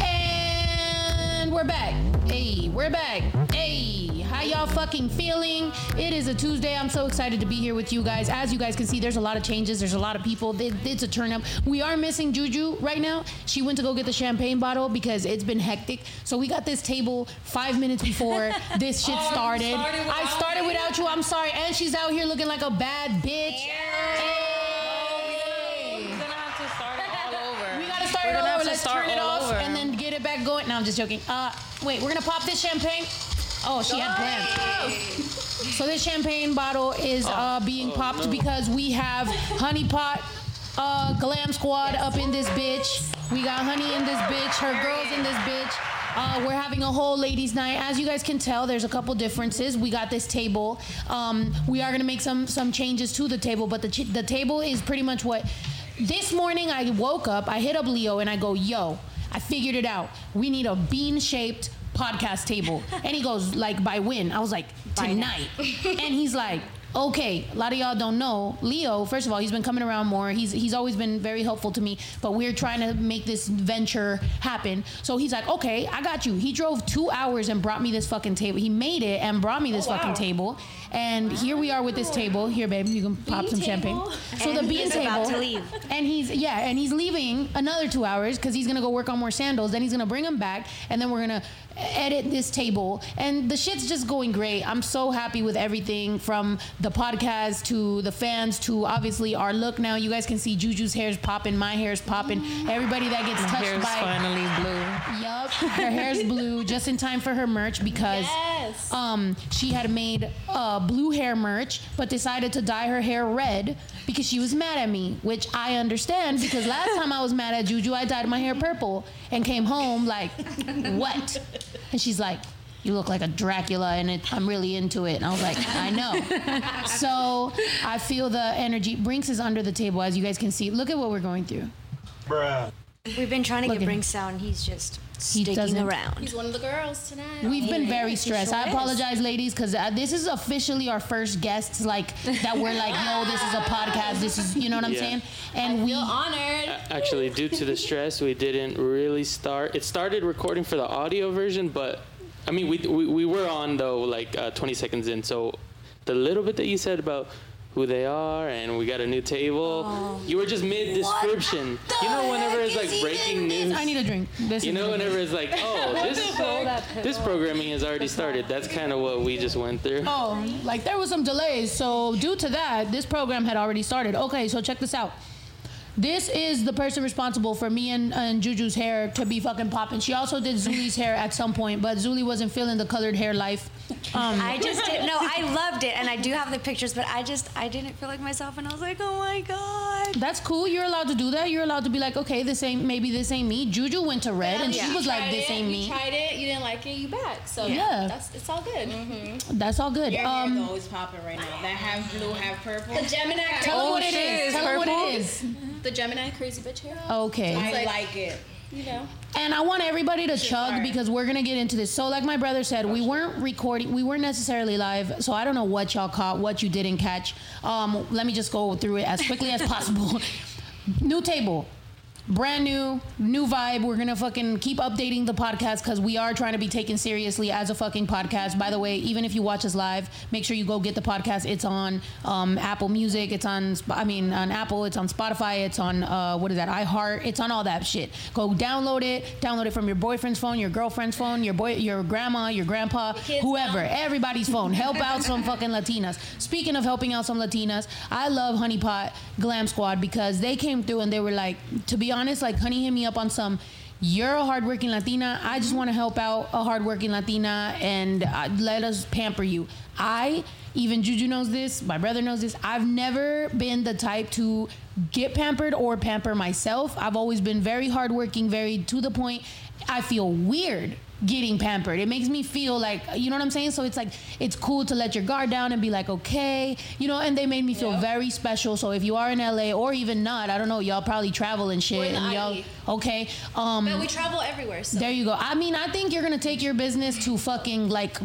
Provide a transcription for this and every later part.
And we're back. Hey, we're back. Hey, how y'all fucking feeling? It is a Tuesday. I'm so excited to be here with you guys. As you guys can see, there's a lot of changes. There's a lot of people. It's a turn up. We are missing Juju right now. She went to go get the champagne bottle because it's been hectic. So we got this table five minutes before this shit oh, started. I started without you. I'm sorry. And she's out here looking like a bad bitch. Hey. Oh, we're gonna have to start it all over. We gotta start We're it gonna have over. to Let's start turn it and then get it back going. No, I'm just joking. Uh, wait, we're gonna pop this champagne. Oh, she had plans. So this champagne bottle is uh, being popped because we have Honey Pot uh, Glam Squad up in this bitch. We got Honey in this bitch. Her girls in this bitch. Uh, we're having a whole ladies' night. As you guys can tell, there's a couple differences. We got this table. Um, we are gonna make some some changes to the table, but the ch- the table is pretty much what. This morning I woke up. I hit up Leo and I go, "Yo, I figured it out. We need a bean-shaped podcast table." And he goes, "Like by when?" I was like, "Tonight." and he's like. Okay, a lot of y'all don't know. Leo, first of all, he's been coming around more. He's he's always been very helpful to me, but we're trying to make this venture happen. So he's like, "Okay, I got you." He drove 2 hours and brought me this fucking table. He made it and brought me this oh, fucking table. And here we are with this table. Here, babe, you can pop some champagne. So the And bean he's table. about to leave. And he's yeah, and he's leaving another 2 hours cuz he's to go work on more sandals. Then he's to bring them back and then we're to edit this table and the shit's just going great. I'm so happy with everything from the podcast to the fans to obviously our look now. You guys can see Juju's hair's popping, my hair's popping. Everybody that gets touched Hair's by finally blue. Yup, her hair's blue just in time for her merch because Yes. um she had made uh, blue hair merch but decided to dye her hair red because she was mad at me, which I understand because last time I was mad at Juju, I dyed my hair purple and came home like, what? And she's like, you look like a Dracula and it, I'm really into it. And I was like, I know. so I feel the energy. Brinks is under the table, as you guys can see. Look at what we're going through. We've been trying to Look at get him. Brinks down. He's just sticking doesn't- around. He's one of the girls tonight. We've been very He stressed. I sure is. apologize, ladies, because uh, this is officially our first guests, like that. We're like, yo, this is a podcast. This is, you know what I'm Yeah. saying? And we, Feel honored. Actually, due to the stress, we didn't really start. It started recording for the audio version, but I mean, we we, we were on though, like uh, 20 seconds in. So the little bit that you said about who they are and we got a new table, you were just mid description. You know, whenever it's like breaking news. I need a drink. This You know, whenever it's like, oh, this this programming has already started. That's kind of what we just went through. Oh, like there was some delays. So due to that, this program had already started. Okay, so check this out. This is the person responsible for me and, and Juju's hair to be fucking popping. She also did Zuli's hair at some point, but Zuli wasn't feeling the colored hair life. Um, I just didn't know. I loved it, and I do have the pictures, but I just I didn't feel like myself, and I was like, oh my god. that's cool. You're allowed to do that. You're allowed to be like, okay, this ain't maybe this ain't me. Juju went to red, and she was like, this it, ain't You me. tried it. You didn't like it. You back. So Yeah. that's it's all good. That's all good. Your Um, hair though is popping right now. That half blue, half purple. The Gemini. tell them Oh, what it shit, is. it's Tell them what it is. The Gemini crazy bitch hair. Okay. I like- like, it. You know. And I want everybody to chug fire. because we're gonna get into this. So, like my brother said, we weren't recording, we weren't necessarily live. So I don't know what y'all caught, what you didn't catch. Um, let me just go through it as quickly as possible. New table. Brand new, new vibe. We're gonna fucking keep updating the podcast because we are trying to be taken seriously as a fucking podcast. By the way, even if you watch us live, make sure you go get the podcast. It's on um, Apple Music. It's on, I mean, on Apple. It's on Spotify. It's on uh, what is that? iHeart. It's on all that shit. Go download it. Download it from your boyfriend's phone, your girlfriend's phone, your boy, your grandma, your grandpa, whoever, phone. everybody's phone. Help out some fucking Latinas. Speaking of helping out some Latinas, I love Honey Pot Glam Squad because they came through and they were like, to be honest, like Honey hit me up on some. You're a hardworking Latina. I just want to help out a hardworking Latina and uh, let us pamper you. I even Juju knows this. My brother knows this. I've never been the type to get pampered or pamper myself. I've always been very hardworking, very to the point. I feel weird getting pampered. It makes me feel like, you know what I'm saying? So it's like, it's cool to let your guard down and be like, okay, you know, and they made me feel very special. So if you are in LA or even not, I don't know, y'all probably travel and shit. We're in the and y'all, okay. Um, But we travel everywhere. So there you go. I mean, I think you're gonna take your business to fucking like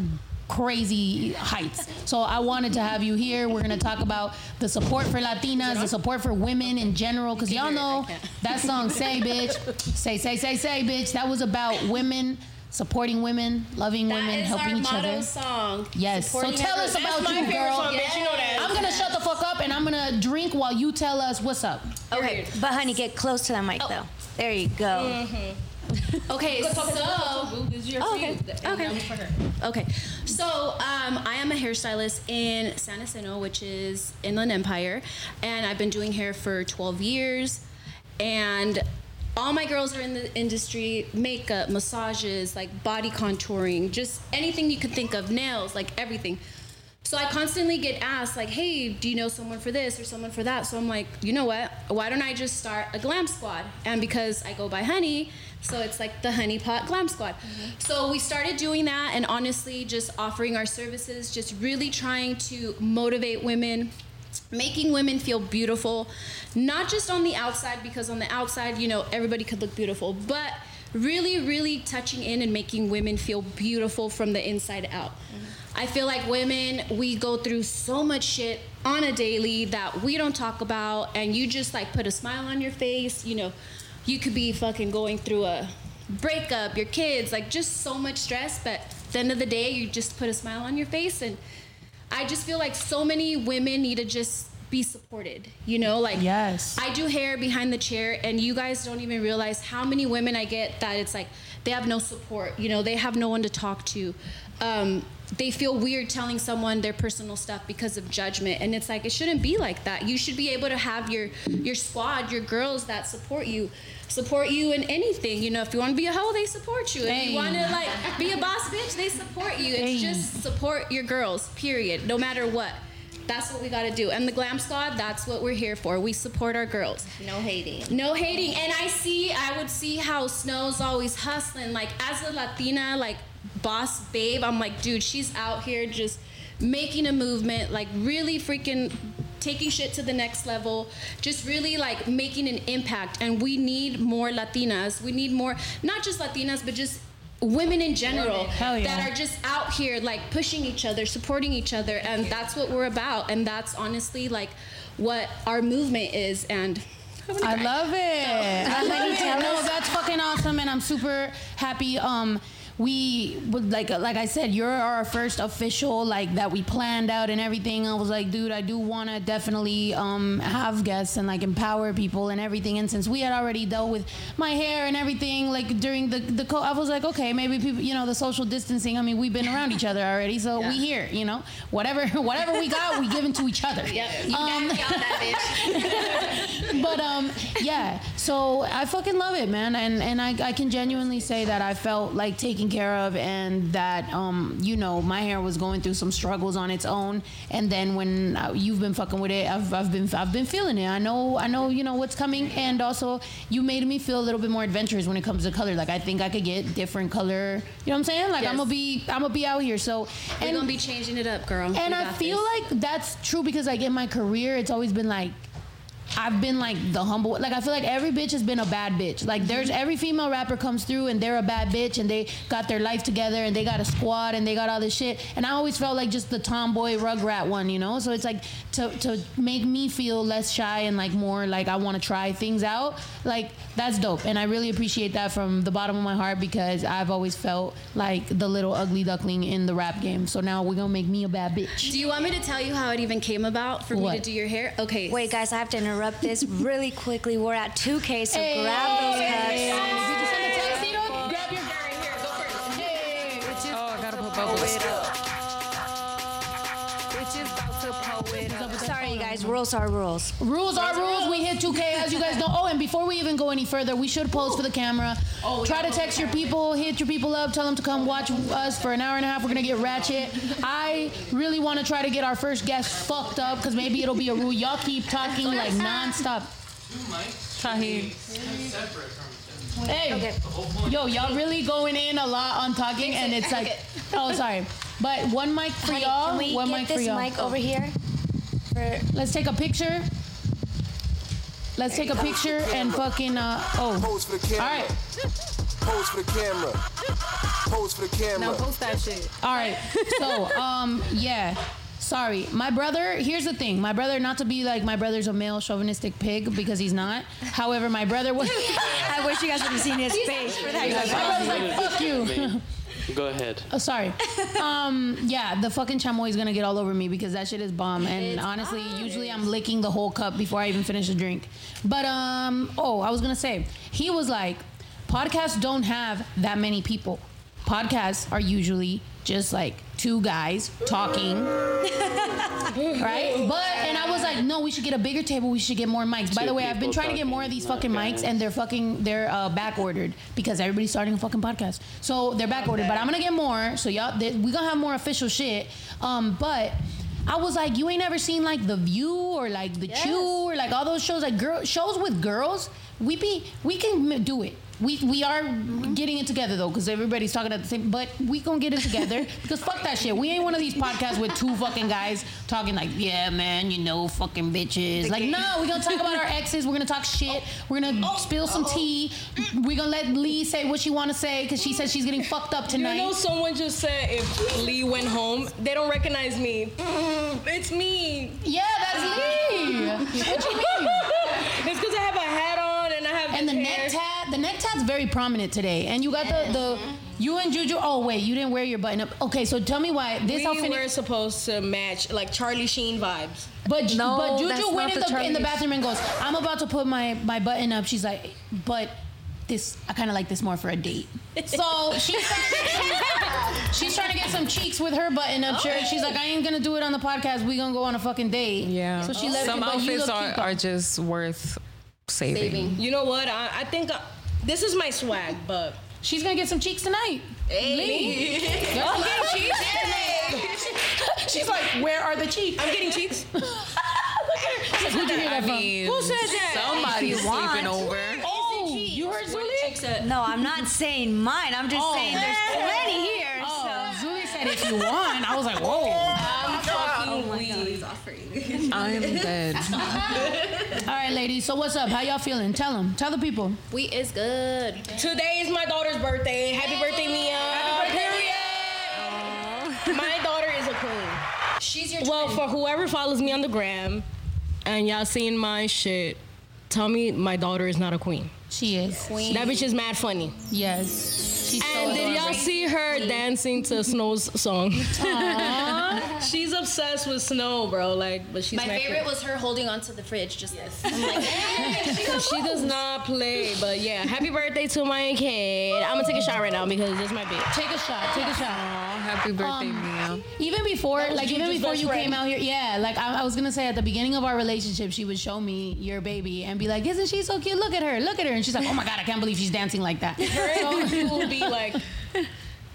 crazy heights. So I wanted to have you here. We're gonna talk about the support for Latinas, the support for women in general, because y'all know that song "Say Bitch," say say say say bitch. That was about women supporting women, loving That women, is helping our each motto other. song. Yes. So tell us That's about my you, girl. song, bitch. You know that. I'm gonna shut the fuck up and I'm gonna drink while you tell us what's up. Okay, but honey, get close to the mic though. There you go. Okay, so Oh, okay. okay. Okay, so um, I am a hairstylist in San Jacinto, which is Inland Empire, and I've been doing hair for 12 years. And all my girls are in the industry makeup, massages, like body contouring, just anything you could think of, nails, like everything. So I constantly get asked, like, hey, do you know someone for this or someone for that? So I'm like, you know what? Why don't I just start a glam squad? And because I go by Honey, so it's like the Honey Pot Glam Squad. Mm-hmm. So we started doing that and honestly just offering our services, just really trying to motivate women, making women feel beautiful, not just on the outside, because on the outside, you know, everybody could look beautiful, but really, really touching in and making women feel beautiful from the inside out. I feel like women, we go through so much shit on a daily that we don't talk about, and you just like put a smile on your face. You know, you could be fucking going through a breakup, your kids, like just so much stress, but at the end of the day, you just put a smile on your face. And I just feel like so many women need to just be supported, you know? Like, Yes. I do hair behind the chair, and you guys don't even realize how many women I get that it's like they have no support. You know, they have no one to talk to. Um, they feel weird telling someone their personal stuff because of judgment, and it's like it shouldn't be like that. You should be able to have your your squad, your girls that support you, support you in anything. You know, if you want to be a hoe, they support you. If you want to like be a boss bitch, they support you. It's Hey. just support your girls. Period. No matter what. That's what we got to do. And the Glam Squad, that's what we're here for. We support our girls. No hating. No hating. And I see, I would see how Snow's always hustling. Like, as a Latina, like, boss babe, I'm like, dude, she's out here just making a movement, like, really freaking taking shit to the next level, just really like making an impact. And we need more Latinas. We need more, not just Latinas, but just women in general Hell yeah. that are just out here like pushing each other, supporting each other. And that's what we're about. And that's honestly like what our movement is. And I love it. I love it. No, that's fucking awesome, and I'm super happy. Um, we would like like I said, you're our first official like that we planned out and everything. I was like, dude, I do want to definitely um have guests and like empower people and everything. And since we had already dealt with my hair and everything like during the the co- I was like, okay, maybe people, you know, the social distancing. I mean, we've been around each other already, so we here, you know, whatever whatever we got, we giving to each other. Yep. You Um, that bitch. but um yeah so i fucking love it man and and I, I can genuinely say that i felt like taken care of and that um you know my hair was going through some struggles on its own. And then when uh, you've been fucking with it i've, I've been i've been feeling it. I know i know you know what's coming. And also you made me feel a little bit more adventurous when it comes to color. Like i think i could get different color. You know what i'm saying? Like i'm gonna be i'm gonna be out here. So We're and gonna be changing it up, girl. and We I feel this. like that's true because like in my career, it's always been like I've been like the humble. Like I feel like every bitch has been a bad bitch. Like there's every female rapper comes through and they're a bad bitch and they got their life together and they got a squad and they got all this shit. And I always felt like just the tomboy rugrat one, you know. So it's like to to make me feel less shy and like more like I want to try things out. Like that's dope. And I really appreciate that from the bottom of my heart because I've always felt like the little ugly duckling in the rap game. So now we're gonna make me a bad bitch. Do you want me to tell you how it even came about for me to do your hair? Okay. Wait, guys, I have to interrupt this really quickly. We're at 2K, so Hey. grab those cups. Did Rules are rules. Rules are rules. We hit 2K, as you guys know. Oh, and before we even go any further, we should pose for the camera. Oh, Try to text your people, hit your people up, tell them to come watch us for an hour and a half. We're gonna get ratchet. I really want to try to get our first guest fucked up because maybe it'll be a rule. Y'all keep talking like nonstop. Tahir. Hey, yo, y'all really going in a lot on talking, and it's like, oh, sorry, but one mic for Honey, y'all, can we one get mic for this y'all. mic over here? For Let's take a picture. Let's take a picture and fucking uh oh. Pose for the camera. All right. Pose for the camera. Pose for the camera. Now post that shit. All right. So, um, yeah. Sorry, my brother. Here's the thing. My brother, not to be like my brother's a male chauvinistic pig because he's not. However, my brother was. I wish you guys would have seen his face for that. my brother's like, fuck you. Man, Go ahead. Oh, sorry. Um, yeah, the fucking chamoy is gonna get all over me because that shit is bomb. And honestly, usually I'm licking the whole cup before I even finish the drink. But um, oh, I was gonna say, he was like, podcasts don't have that many people. Podcasts are usually just like two guys talking, right? But and I was like, no, we should get a bigger table. We should get more mics. By the way, I've been trying to get more of these fucking mics, and they're fucking they're uh, back ordered because everybody's starting a fucking podcast. So they're back ordered. But I'm gonna get more. So y'all, they, we gonna have more official shit. Um, but. I was like, you ain't never seen like The View or like The Chew or like all those shows, like girl shows with girls. We be, we can do it. We we are getting it together though, because everybody's talking at the same. But we gonna get it together because fuck that shit. We ain't one of these podcasts with two fucking guys talking like, yeah, man, you know, fucking bitches. Like, no, we gonna talk about our exes. We're gonna talk shit. We're gonna spill some tea. We gonna let Lee say what she wanna say because she says she's getting fucked up tonight. You know, someone just said if Lee went home, they don't recognize me. Mm, it's me. Yeah, that's Lee. What you mean? It's because I have a hat on and I have And the neck hair. tat, the neck tat's very prominent today. And you got the the you and Juju. Oh wait, you didn't wear your button up. Okay, so tell me why this We outfit. were supposed to match like Charlie Sheen vibes. But No, but that's Juju went in the the, in the bathroom and goes, "I'm about to put my my button up." She's like, "But this, I kind of like this more for a date." So she's she's trying to get some cheeks with her button up shirt. She's like, "I ain't gonna do it on the podcast. We gonna go on a fucking date." Yeah. So she left. Some it, outfits are, are just worth saving. Saving. You know what? I, I think uh, this is my swag, but She's gonna get some cheeks tonight. Lee. Get some cheeks tonight. She's like, "Where are the cheeks?" I'm getting cheeks. Look at her. She's like, Who'd you hear I from? mean, Who said that? somebody's want. sleeping over. Oh, you heard Zuli? No, I'm not saying mine. I'm just Oh. saying there's plenty here. Oh, Zuli said if you want. I was like, whoa. I'm dead. All right, ladies. So what's up? How y'all feeling? Tell them. Tell the people. We is good. Today is my daughter's birthday. Happy birthday, Mia. Happy birthday, My daughter is a queen. She's your Well, for whoever follows me on the gram and y'all seen my shit, tell me my daughter is not a queen. She is. Queen. That bitch is mad funny. Yes. She's so And did y'all see her dancing to Snow's song? she's obsessed with Snow, bro. Like, but she's My favorite was her holding onto the fridge, just this. I'm like, She does not play, but yeah. Happy birthday to my kid. I'm gonna take a shot right now because this is my bitch. Take a shot. Take a shot. Oh, happy birthday, um, Mia. Even before, was like even before you friend. came out here, yeah. Like I, I was gonna say at the beginning of our relationship, she would show me your baby and be like, "Isn't she so cute? Look at her, look at her." And she's like, "Oh my god, I can't believe she's dancing like that." Her and Juju will be like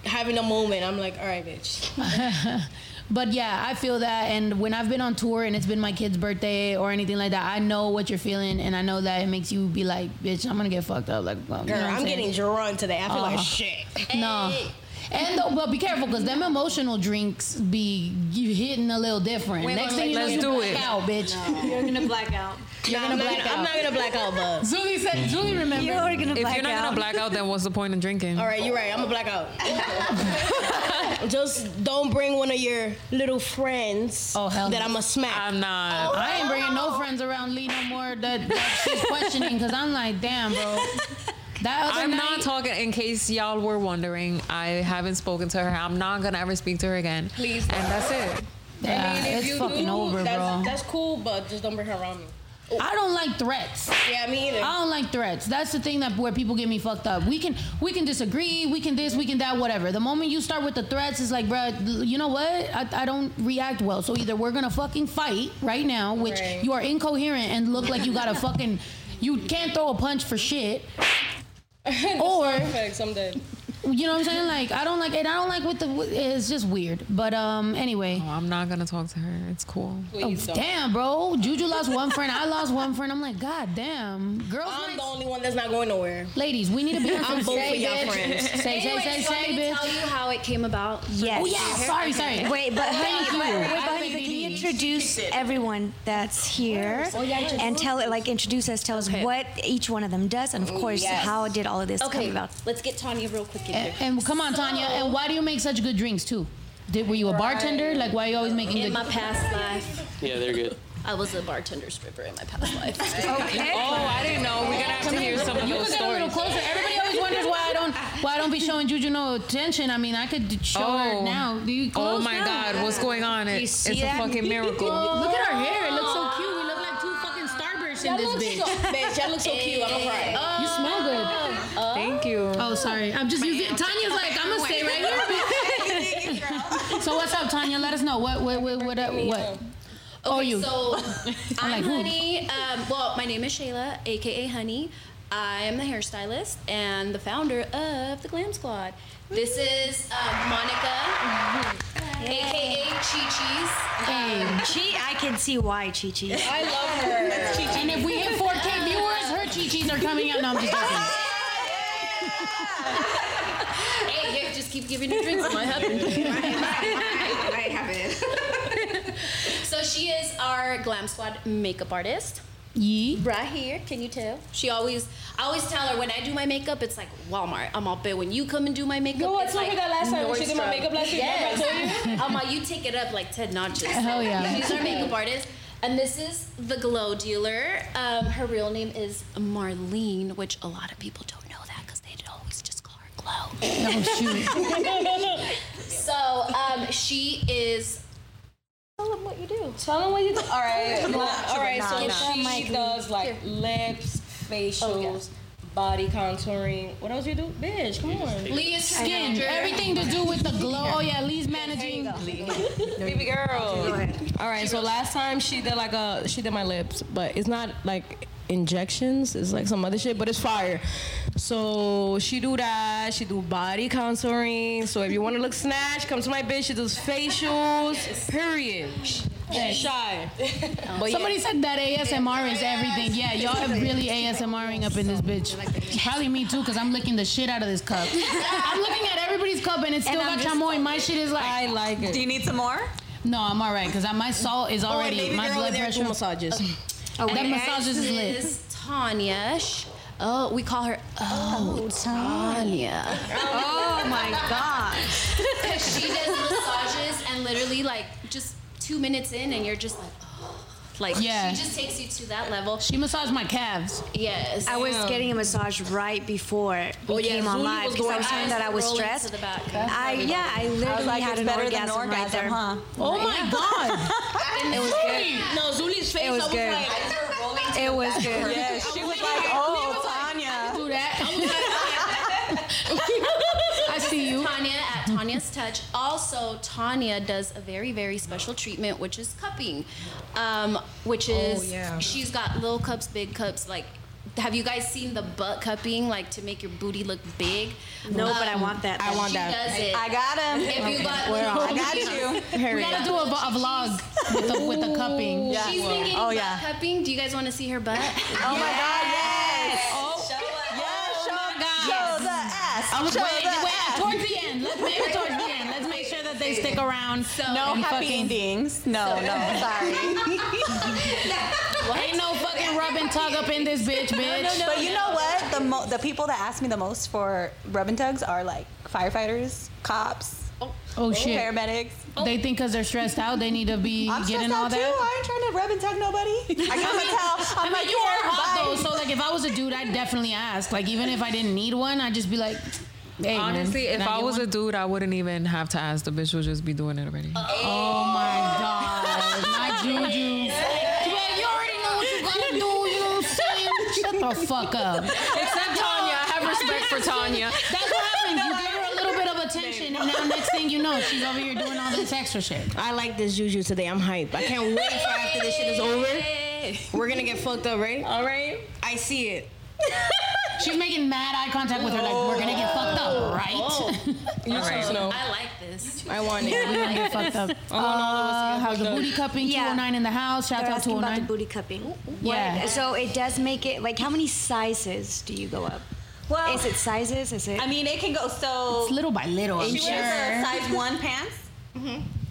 having a moment. I'm like, all right, bitch. But yeah, I feel that. And when I've been on tour and it's been my kid's birthday or anything like that, I know what you're feeling, and I know that it makes you be like, "Bitch, I'm gonna get fucked up." Like, well, you know Girl, what I'm getting drunk today. I feel like Oh. shit. No. And though, but be careful because them emotional drinks be you hitting a little different. Wait, Next wait, thing you know, let's you do black it. out, bitch. You're gonna black out. You're Nah, gonna I'm, not black gonna, I'm not gonna black out, but Julie said, Julie remember. You're gonna If black you're not out. gonna black out, then what's the point in drinking? all right, you're right. I'm gonna black out. Just don't bring one of your little friends Oh, hell that no. I'm a smack. I'm not. I ain't bringing no friends around Lee no more that, that she's questioning because I'm like, damn, bro. That other I'm night, not talking. In case y'all were wondering, I haven't spoken to her. I'm not gonna ever speak to her again. Please. And that's it. Yeah, I mean, if it's you fucking do, over, that's, bro. That's cool, but just don't bring her around me. I don't like threats. Yeah, me either. I don't like threats. That's the thing that where people get me fucked up. We can we can disagree, we can this, we can that, whatever. The moment you start with the threats, it's like, bro, you know what? I, I don't react well. So either we're gonna fucking fight right now, which Right. you are incoherent and look like you got a fucking, you can't throw a punch for shit, or Perfect, I'm dead. You know what I'm saying? Like I don't like it. I don't like what the. It's just weird. But um, anyway. Oh, I'm not gonna talk to her. It's cool. Oh, Please don't. damn, bro. Juju lost one friend. I lost one friend. I'm like, God damn. Girls, I'm nights- the only one that's not going nowhere. ladies, we need to be on some I'm both say, of y'all friends. Say, say, Anyways, say, you want say, me bitch. tell you how it came about? Yes. Oh yeah, sorry, sorry. Wait, but honey, Thank you. but, wait, but I honey, but can you BD. Introduce everyone that's here oh, and tell it like introduce us, tell us what each one of them does, and of course yes. how did all of this Okay, come about. let's get Tanya real quick in And, here. and come on, Tanya. And why do you make such good drinks too? Did were you a bartender? Like why are you always making In good? my past life, Yeah, they're good. I was a bartender stripper in my past life. Okay. Oh, I didn't know. We're gonna have to hear some of You those could get a little stories. closer. Everybody always wonders why I don't why I don't be showing Juju no attention. I mean, I could show her Oh. now. Do you Oh my now? God, what's going on? It, it's see a that? fucking miracle. Look at our hair. It looks so cute. We look like two fucking starbursts in this bitch. so, bitch, y'all look so cute. I'm gonna cry. You smell good. Thank you. Oh, sorry. I'm just using. Tanya's like, I'm gonna stay right here. so what's up, Tanya? Let us know. What what what what? uh, what? Oh, you. So I'm I'm who? Honey. Um, well, my name is Shayla, aka Honey. I am the hairstylist and the founder of the Glam Squad. This is uh, Monica, aka Chi Chi's. Hey. Chi, I can see why Chi Chi. I love her. And if we hit 4K viewers, her chi-chis are coming out. No, I'm just joking. Hey, here, just keep giving her drinks. It might happen. I have it. So she is our Glam Squad makeup artist. Yee. Right here, can you tell? She always, I always tell her when I do my makeup, it's like Walmart. I'm all bet when you come and do my makeup, Yo, I it's told like her that last time when she did my Nordstrom. makeup last week. Yes. Remember I told you? I'm like, you take it up like 10 notches. Hell yeah. She's our makeup artist. And this is the glow dealer. Um, her real name is Marlene, which a lot of people don't know that because they always just call her Glow. Oh, shoot. So um, she is. Tell them what you do. Tell them what you do. All right. All right. So Get that she mic. does like lips, oh, facials, body contouring. What else you do? Bitch, come on. Leah's Skin. Everything to do with the glow. Oh, yeah, Lee's managing. Lee. Baby girl. All right. So last time she did like a she did my lips, but it's not like injections. It's like some other shit, but it's fire. So she do that. She do body contouring. So if you want to look snatched, come to my bitch. She does facials. Period. She's shy. But Somebody said that ASMR is everything. Yeah, y'all have really ASMRing up in this bitch. Probably me too, because I'm licking the shit out of this cup. I'm looking at everybody's cup and it's still got chamoy. My shit is like, I like it. Do you need some more? no, I'm all right, because my salt is already, baby my girl blood over there Oh, do pressure. That massages is lit. is Tanya. Sh- Oh, we call her Oh, oh Tanya. Oh my gosh. she does massages and literally like just two minutes in and you're just like, oh. Like Yeah. she just takes you to that level. She massaged my calves. Yes. I was getting a massage right before we Oh, yeah, came on live was because I was saying that I was stressed. the back. I yeah, I literally I like, had it's an better orgasm, than right there. huh? Oh my God. It was good. No, Zuli's face. It was I was good. like, It was good. Yeah, she oh, was like, oh, Tanya. Do that. I see you. Tanya at Tanya's Touch. Also, Tanya does a very, very special treatment, which is cupping. Um, which is, yeah. she's got little cups, big cups. Like, have you guys seen the butt cupping, like to make your booty look big? No, but I want that. I want she that. does it. I got him. if you got We're on. I got you. We gotta do a, a vlog with the with the cupping. Yeah. She's been getting Oh, butt yeah. cupping. Do you guys want to see her butt? Oh my God, yes. Oh, Show us. yes, show, show the ass. I was show wait, the. Let's make towards the end. Let's make sure that they stick around. No and happy fucking- endings. No, no, sorry. Ain't no fucking rub and tug up in this bitch, bitch. no no But you know what? The mo- the people that ask me the most for rub and tugs are like firefighters, cops, Oh, oh, oh. shit. paramedics. Oh. They think because they're stressed out, they need to be I'm getting stressed all out too. that. I ain't trying to rub and tug nobody. I can't tell. I I'm mean, like, you are yeah, hot bye. though, so like if I was a dude, I'd definitely ask. Like even if I didn't need one, I'd just be like, hey, Honestly, can if I get was a dude, I wouldn't even have to ask. The bitch would just be doing it already. oh my god, my juju. Yeah, you already know what you're gonna do. You know what I'm? Shut the fuck up. Except Tanya. I have respect for Tanya. That's what happens. You give her a little bit of attention, and now next thing you know, she's over here doing all this extra shit. I like this juju today. I'm hype. I can't wait for after this shit is over. We're gonna get fucked up, right? All right. I see it. She's making mad eye contact with her, like we're gonna get fucked up, right? You right. know. I like this. I want it. We're gonna get fucked up. Uh, how's the booty cupping? Yeah. 209 in the house. Shout They're out asking about the 209. booty cupping. Yeah. What- So it does make it like how many sizes do you go up? Well, Is it sizes? Is it? I mean, it can go so. It's little by little, I'm she sure. wears a size one pants.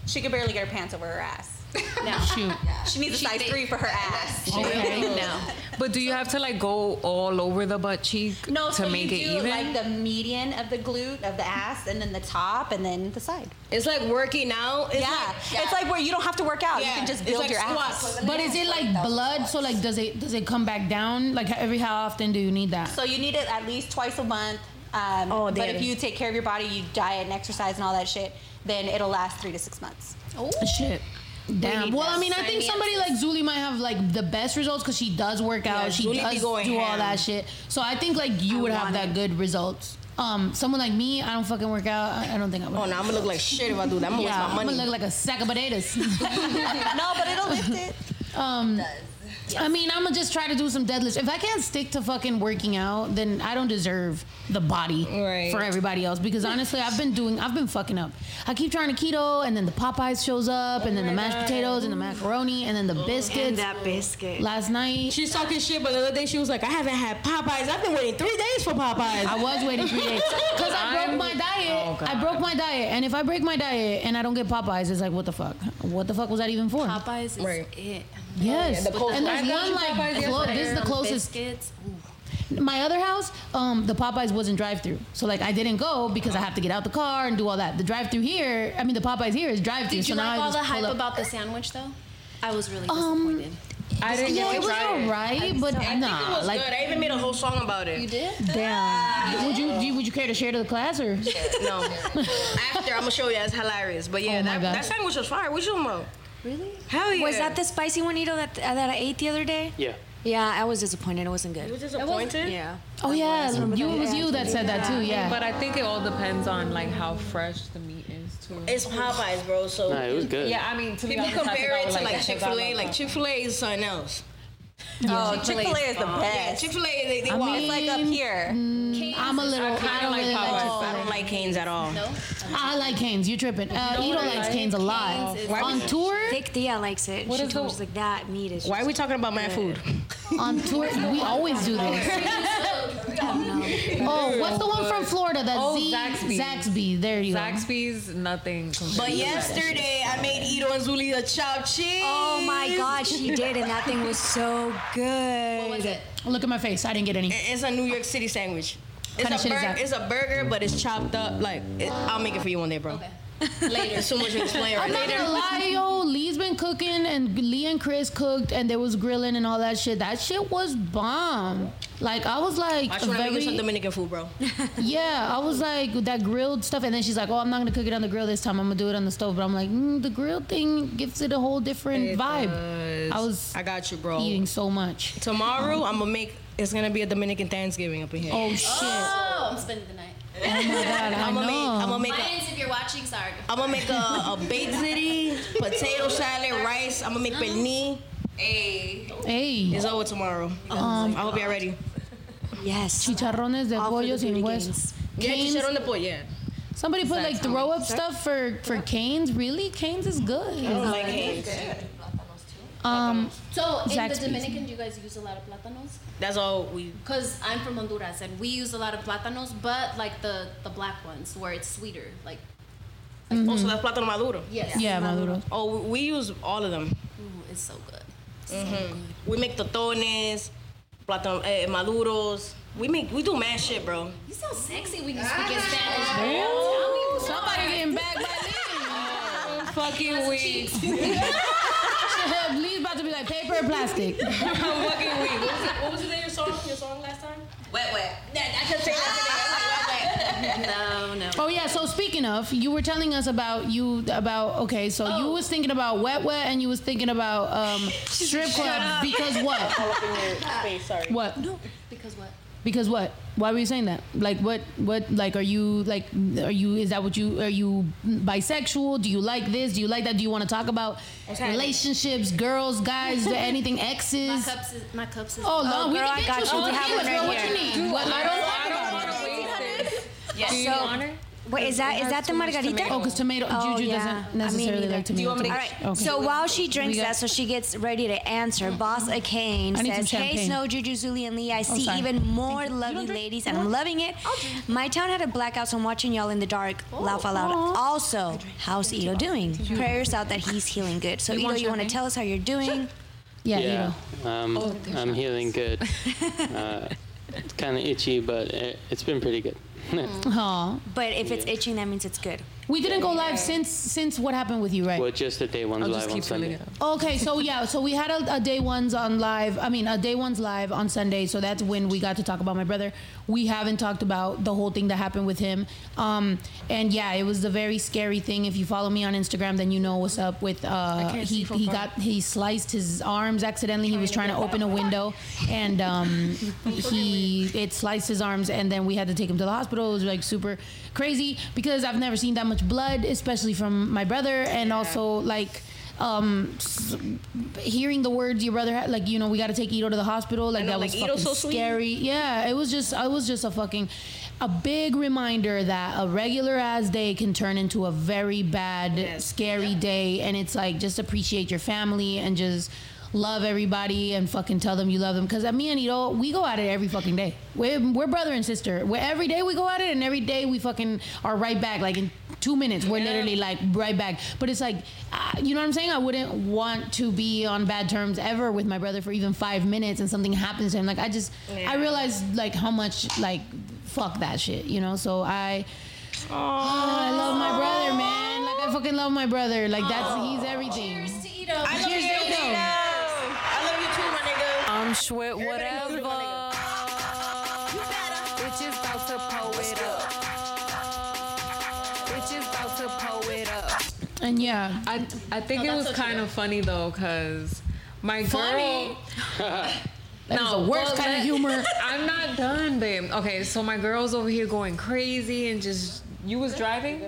She could barely get her pants over her ass. No. Shoot. She needs a She size think- three for her ass. Okay. No. But do you have to like go all over the butt cheek No, to so make you it do even? like the median of the glute of the ass, and then the top, and then the side. It's like working out. It's yeah. like, it's like where you don't have to work out. Yeah, You can just it's build like your squats. ass. But is it like blood? So like, does it does it come back down? Like every how often do you need that? So you need it at least twice a month. Um, Oh, but there. if you take care of your body, you diet and exercise and all that shit, then it'll last three to six months. Oh shit. Damn. Well, I mean, I think somebody like Zuli might have like the best results because she does work out. Yeah, she Zuli does do all ham. that shit. So I think like you would have that it. good results. Um, someone like me, I don't fucking work out. I I don't think I would. oh no, I'm gonna look like shit if I do that. I'm gonna yeah, waste I'm gonna look like a sack of potatoes. no, but it'll lift it. Um, I mean, I'm gonna just try to do some deadlifts. If I can't stick to fucking working out, then I don't deserve the body Right. for everybody else. Because honestly, I've been doing, I've been fucking up. I keep trying to keto, and then the Popeyes shows up, and then the mashed potatoes, and the macaroni, and then the oh, biscuits. And that biscuit. Last night, She's talking shit, but the other day she was like, I haven't had Popeyes. I've been waiting three days for Popeyes. I was waiting three days because I broke my diet. Oh, I broke my diet, and if I break my diet and I don't get Popeyes, it's like what the fuck? What the fuck was that even for? Popeyes is Right. it. Yes, the and there's I got one like clo- this is the closest. Biscuits. My other house, um, the Popeyes wasn't drive-through, so like I didn't go because I have to get out the car and do all that. The drive-through here, I mean the Popeyes here is drive-through. Did you now like I all the hype up. about the sandwich though? I was really Um, disappointed. I didn't Yeah, even it was try it. alright, but I think nah, it was like good. I even made a whole song about it. you did? damn. Would you, you would you care to share to the class or? No. After, I'm gonna show you. It's hilarious. But yeah, Oh that, God. that sandwich was fire. What you talking about? Really? Hell yeah. Was that the spicy Juanito that uh, that I ate the other day? Yeah. Yeah, I was disappointed. It wasn't good. You good. was disappointed? Yeah. Oh yeah, you, it was you that said that too. Yeah. But I think it all depends on like how fresh the meat is too. It's Popeyes, bro. So Nah, it was good. yeah, I mean, to be people honest, compare it to like that 'cause Chick Fil A. Like. Chick Fil A is something else. Oh, Chick Fil A is the Yeah, best. Chick Fil A they, they I walk. mean, like up here. I'm a little. I, kinda don't like really like. Popeyes. Chick-fil-A. Oh, I don't like Canes at all. No. I like Canes. You're tripping. Uh, don't Ito really likes Canes a lot. Cane's is- On tour, Thick Thea likes it. What she is told the- me like that meat is. Why are we talking about my food? on tour, we always do this. Oh, what's the one from Florida? That Oh, Z Zaxby's. Zaxby. There you go. Zaxby's, nothing. compared But to yesterday I made Ito and Zuli a chopped cheese. Oh my God, she did, and that thing was so good. What was it? Look at my face. I didn't get any. It's a New York City sandwich. It's Kinda a, shit is bur- that? it's a burger, but it's chopped up. Like it, I'll make it for you one day, bro. Okay. Later. so much to explain right I'm not later. gonna lie, yo. Lee's been cooking, and Lee and Chris cooked, and there was grilling and all that shit. That shit was bomb. Like I was like, I just want to make some Dominican food, bro. yeah. I was like that grilled stuff, and then she's like, "Oh, I'm not gonna cook it on the grill this time. I'm gonna do it on the stove." But I'm like, mm, the grill thing gives it a whole different It vibe. does. I was I got you, bro. eating so much. Tomorrow I'm gonna make. It's gonna be a Dominican Thanksgiving up in here. Oh shit! Oh, I'm spending the night. Oh my god! I I'm gonna make. I'm gonna make. A, if you're watching, sorry. I'm gonna make a, a baked ziti, potato salad, rice. I'm gonna make pernil. Hey. Hey, It's over tomorrow. Um, I hope you're ready. Yes. chicharrones de All for pollo sin hueso. Yeah, chicharrón de pollo. Yeah. Somebody put like throw up stuff for for Canes. Really, Canes is good. I don't like Cane's. Um, So in the Dominican, do you guys use a lot of plátanos? That's all we. Cause I'm from Honduras and we use a lot of plátanos, but like the the black ones where it's sweeter. Like Oh, so that's plátano maduro. yes. yeah, Maduro. Oh, we use all of them. Ooh, it's so good. We make totones, plátano eh, maduros. We make we do mad shit, bro. You sound sexy when you speak in Spanish. bro. somebody getting back by Lee. fucking weak. Lee's about to be like paper or plastic. I'm fucking weak. What was, it, what was the name of your song? Your song last time? Wet wet. I can say that No, no. Oh yeah. So speaking of, you were telling us about you about okay. So you Oh. was thinking about wet wet, and you was thinking about um strip clubs because what? Space, sorry. What? No. Because what? Because what? Why were you saying that? Like what? What? Like are you like are you? Is that what you are you bisexual? Do you like this? Do you like that? Do you want to talk about relationships, girls, guys, anything, exes? My cups is my cups is. Oh, no, oh, we girl, can I got you We oh, have one right What here. you need? What? I don't I don't want to waste this. Do you So- her? Wait, is that It is has that the margarita? tomato. Oh, because tomato Oh, Juju yeah. Doesn't mean, necessarily neither. like tomato. Do you want me to- All juice. right. Okay. So while she drinks got- that, so she gets ready to answer, Boss Akane I says, "Hey. Snow, Juju, Zuli, and Lee, I see sorry. even more lovely ladies, and I'm loving it. My town had a blackout, so I'm watching y'all in the dark. Laugh out loud. Also, how's Ito doing? Prayers out that he's healing good. So Ito, want you want to tell us how you're doing? yeah, Yeah, Ito. um, Oh, I'm healing good. uh, it's kind of itchy, but it, it's been pretty good. Aw. But if it's itching, that means it's good. We didn't go live since since what happened with you, right? well, just the day one's I'll live just on keep filling Sunday. it. Okay, so yeah, so we had a, a day ones on live. I mean, a day one's live on Sunday. So that's when we got to talk about my brother. We haven't talked about the whole thing that happened with him. Um, and yeah, it was a very scary thing. If you follow me on Instagram, then you know what's up with. Uh, can't he see from he far. got he sliced his arms accidentally. He was trying to open a window, and um, he it sliced his arms, and then we had to take him to the hospital. It was like super crazy because I've never seen that much blood, especially from my brother, and also like um hearing the words your brother had like you know we got to take Ito to the hospital like know, that was fucking so scary. Yeah it was just it was just a fucking a big reminder that a regular ass day can turn into a very bad scary day and it's like just appreciate your family and just love everybody and fucking tell them you love them. Because me and Ito we go at it every fucking day. We're, we're brother and sister. We're, every day we go at it and every day we fucking are right back. Like in two minutes we're literally like right back. But it's like uh, you know what i'm saying? I wouldn't want to be on bad terms ever with my brother for even five minutes and something happens to him. Like i just i realized like how much like fuck that shit you know? So i oh, i love my brother man. Like i fucking love my brother. Like that's he's everything. I Cheers you, to Ito. Nigga. I'm whatever. Bitches about to pull it up. Bitches about to pull it up. and yeah I I think it was kind of funny though, cause my Funny? girl. no worst well, kind of humor I'm not done, babe. Okay, so my girl's over here going crazy and just. You was driving.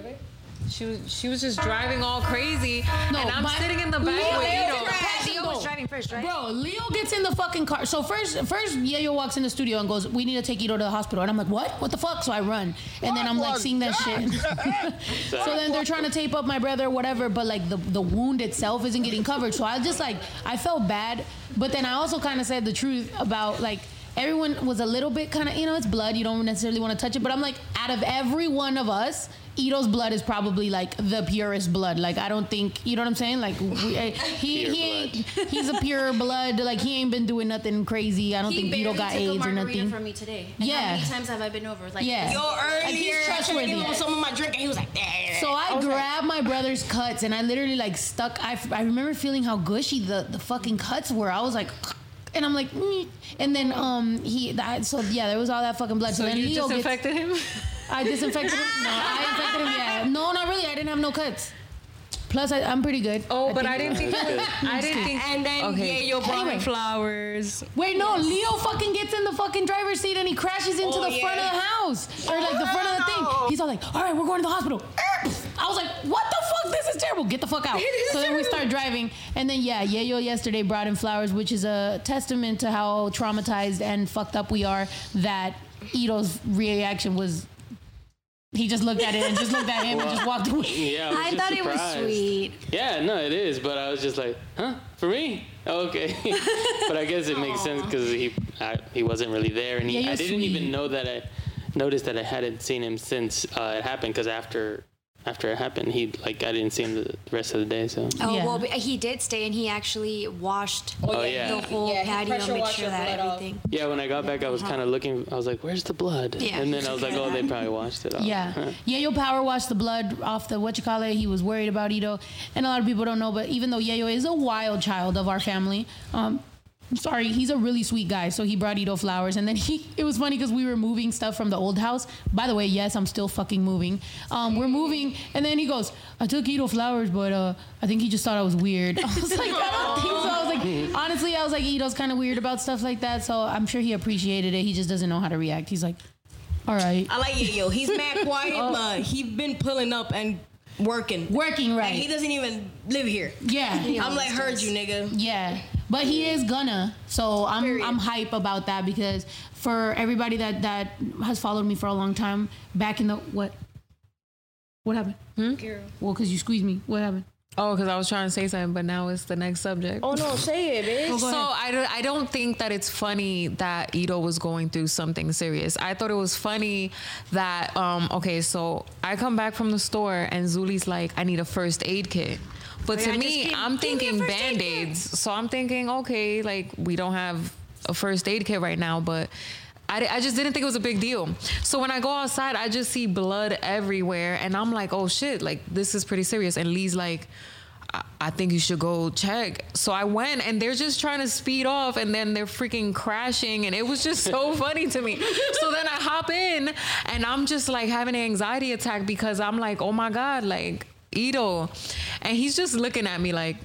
She was she was just driving all crazy, No, and I'm sitting in the back Leo with is Ito. Leo was driving first, right? Bro, Leo gets in the fucking car. So first, first Yayo walks in the studio and goes, "We need to take Ito to the hospital." And I'm like, "What? What the fuck?" So I run, and then I'm like seeing that shit. so then they're trying to tape up my brother, whatever. But like the the wound itself isn't getting covered. So I just like I felt bad, but then I also kind of said the truth about like. Everyone was a little bit kind of, you know, it's blood. You don't necessarily want to touch it. But I'm like, out of every one of us, Ito's blood is probably like the purest blood. Like, I don't think, you know what I'm saying? Like, we, eh, he, Pure he ain't, he's a pure blood. Like, he ain't been doing nothing crazy. I don't think Ito got AIDS or nothing. from me today. And Yeah. How many times have I been over? Like, Yeah. Yo, Like, earlier, he's I tried to trustworthy. give him some of my drink, and he was like, "Nah." So I, grabbed my brother's cuts and I literally like stuck. I, I remember feeling how gushy the, the fucking cuts were. I was like, and I'm like, mm. and then um he that so yeah there was all that fucking blood. So, So then you Leo gets, him. I disinfected him. No, I infected him. Yeah, no, not really. I didn't have no cuts. Plus, I, I'm pretty good. Oh, but think- I didn't think it was. I didn't think. And then Okay. yeah, yo brought Anyway. me flowers. Wait, no, Leo fucking gets in the fucking driver's seat and he crashes into Oh, the front of the house. Or like the front of the thing. Oh, He's all like, all right, we're going to the hospital. I was like, what the fuck? This is terrible. Get the fuck out. So then we start driving. And then, yeah, Yayo yesterday brought in flowers, which is a testament to how traumatized and fucked up we are that Ito's reaction was. He just looked at it and just looked at him and just walked away. Yeah, I, was I just thought it was sweet. Yeah, no, it is, but I was just like, huh, for me? Okay, but I guess it makes sense because he I, he wasn't really there, and he, Yeah, I didn't sweet. even know that I noticed that I hadn't seen him since uh, it happened because after after it happened, he like I didn't see him the rest of the day. So Oh Yeah. well, he did stay and he actually washed Oh, yeah. the whole Yeah, patio, pressure made sure that blood off. everything. yeah, when I got back, I was kind of looking. I was like, "Where's the blood?" Yeah. And then I was like, "Oh, they probably washed it off." Yeah. Huh. Yayo power washed the blood off the what you call it. He was worried about Ito. And a lot of people don't know, but even though Yayo is a wild child of our family, um, I'm sorry, he's a really sweet guy. So he brought Ito flowers. And then he, it was funny because we were moving stuff from the old house. By the way, yes, I'm still fucking moving. Um, we're moving. And then he goes, I took Ito flowers, but uh, I think he just thought I was weird. I was like, I don't think so. I was like, honestly, I was like, Ito's kind of weird about stuff like that. So I'm sure he appreciated it. He just doesn't know how to react. He's like, all right. I like yo, he's mad quiet, Oh. but he been pulling up and working. Working And right. he doesn't even live here. Yeah. I'm like, heard you, nigga. Yeah. But he is gonna. So I'm Period. I'm hype about that because for everybody that that has followed me for a long time, back in the what What happened? Girl. Well, because you squeezed me. What happened? Oh, because I was trying to say something, but now it's the next subject. Oh no, say it, bitch. So I don't, I don't think that it's funny that Ito was going through something serious. I thought it was funny that um okay, so I come back from the store and Zuli's like, I need a first aid kit. But yeah, to me, I'm thinking first aid kit. band-aids. So I'm thinking, okay, like we don't have a first aid kit right now, but I, I just didn't think it was a big deal. So when I go outside, I just see blood everywhere, and I'm like, oh shit, like this is pretty serious. And Lee's like, I- I think you should go check. So I went, and they're just trying to speed off, and then they're freaking crashing, and it was just so funny to me. So then I hop in, and I'm just like having an anxiety attack because I'm like, oh my god, like Ito, and he's just looking at me like.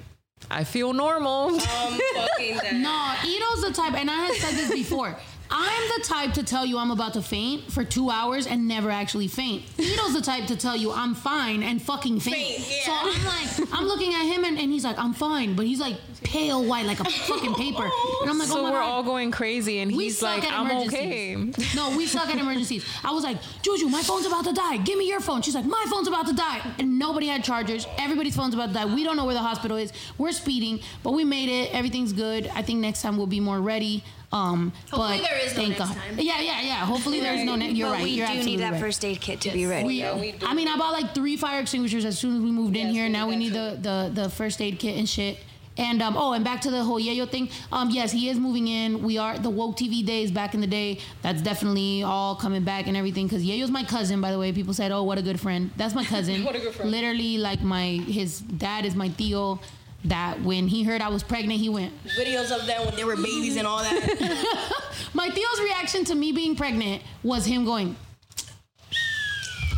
I feel normal. I'm fucking. No, Ito's the type, and I had said this before. I'm the type to tell you I'm about to faint for two hours and never actually faint. Ito's the type to tell you I'm fine and fucking faint. Faint, yeah. So I'm like, I'm looking at him and, and he's like, I'm fine, but he's like pale white, like a fucking paper. And I'm like, so oh my we're God. all going crazy, and We he's like, "I'm okay." No, we suck at emergencies. I was like, Juju, my phone's about to die. Give me your phone. She's like, my phone's about to die. And nobody had chargers. Everybody's phone's about to die. We don't know where the hospital is. We're speeding, but we made it. Everything's good. I think next time we'll be more ready. Um, Hopefully but there is no thank next God. time. Yeah, yeah, yeah. Hopefully there's no. Ne- you're but right. we you're do absolutely need that right. first aid kit to be ready. We, I mean, I bought like three fire extinguishers as soon as we moved in here. we Now we that need the, the the first aid kit and shit. And um, oh, and back to the whole Yayo thing. Um, yes, he is moving in. We are the woke TV days back in the day. That's definitely all coming back and everything. Cause Yayo's my cousin, by the way. People said, oh, what a good friend. That's my cousin. What a good friend. Literally, like my his dad is my tío. That when he heard I was pregnant, he went. Videos of them when they were babies and all that. My tío's reaction to me being pregnant was him going.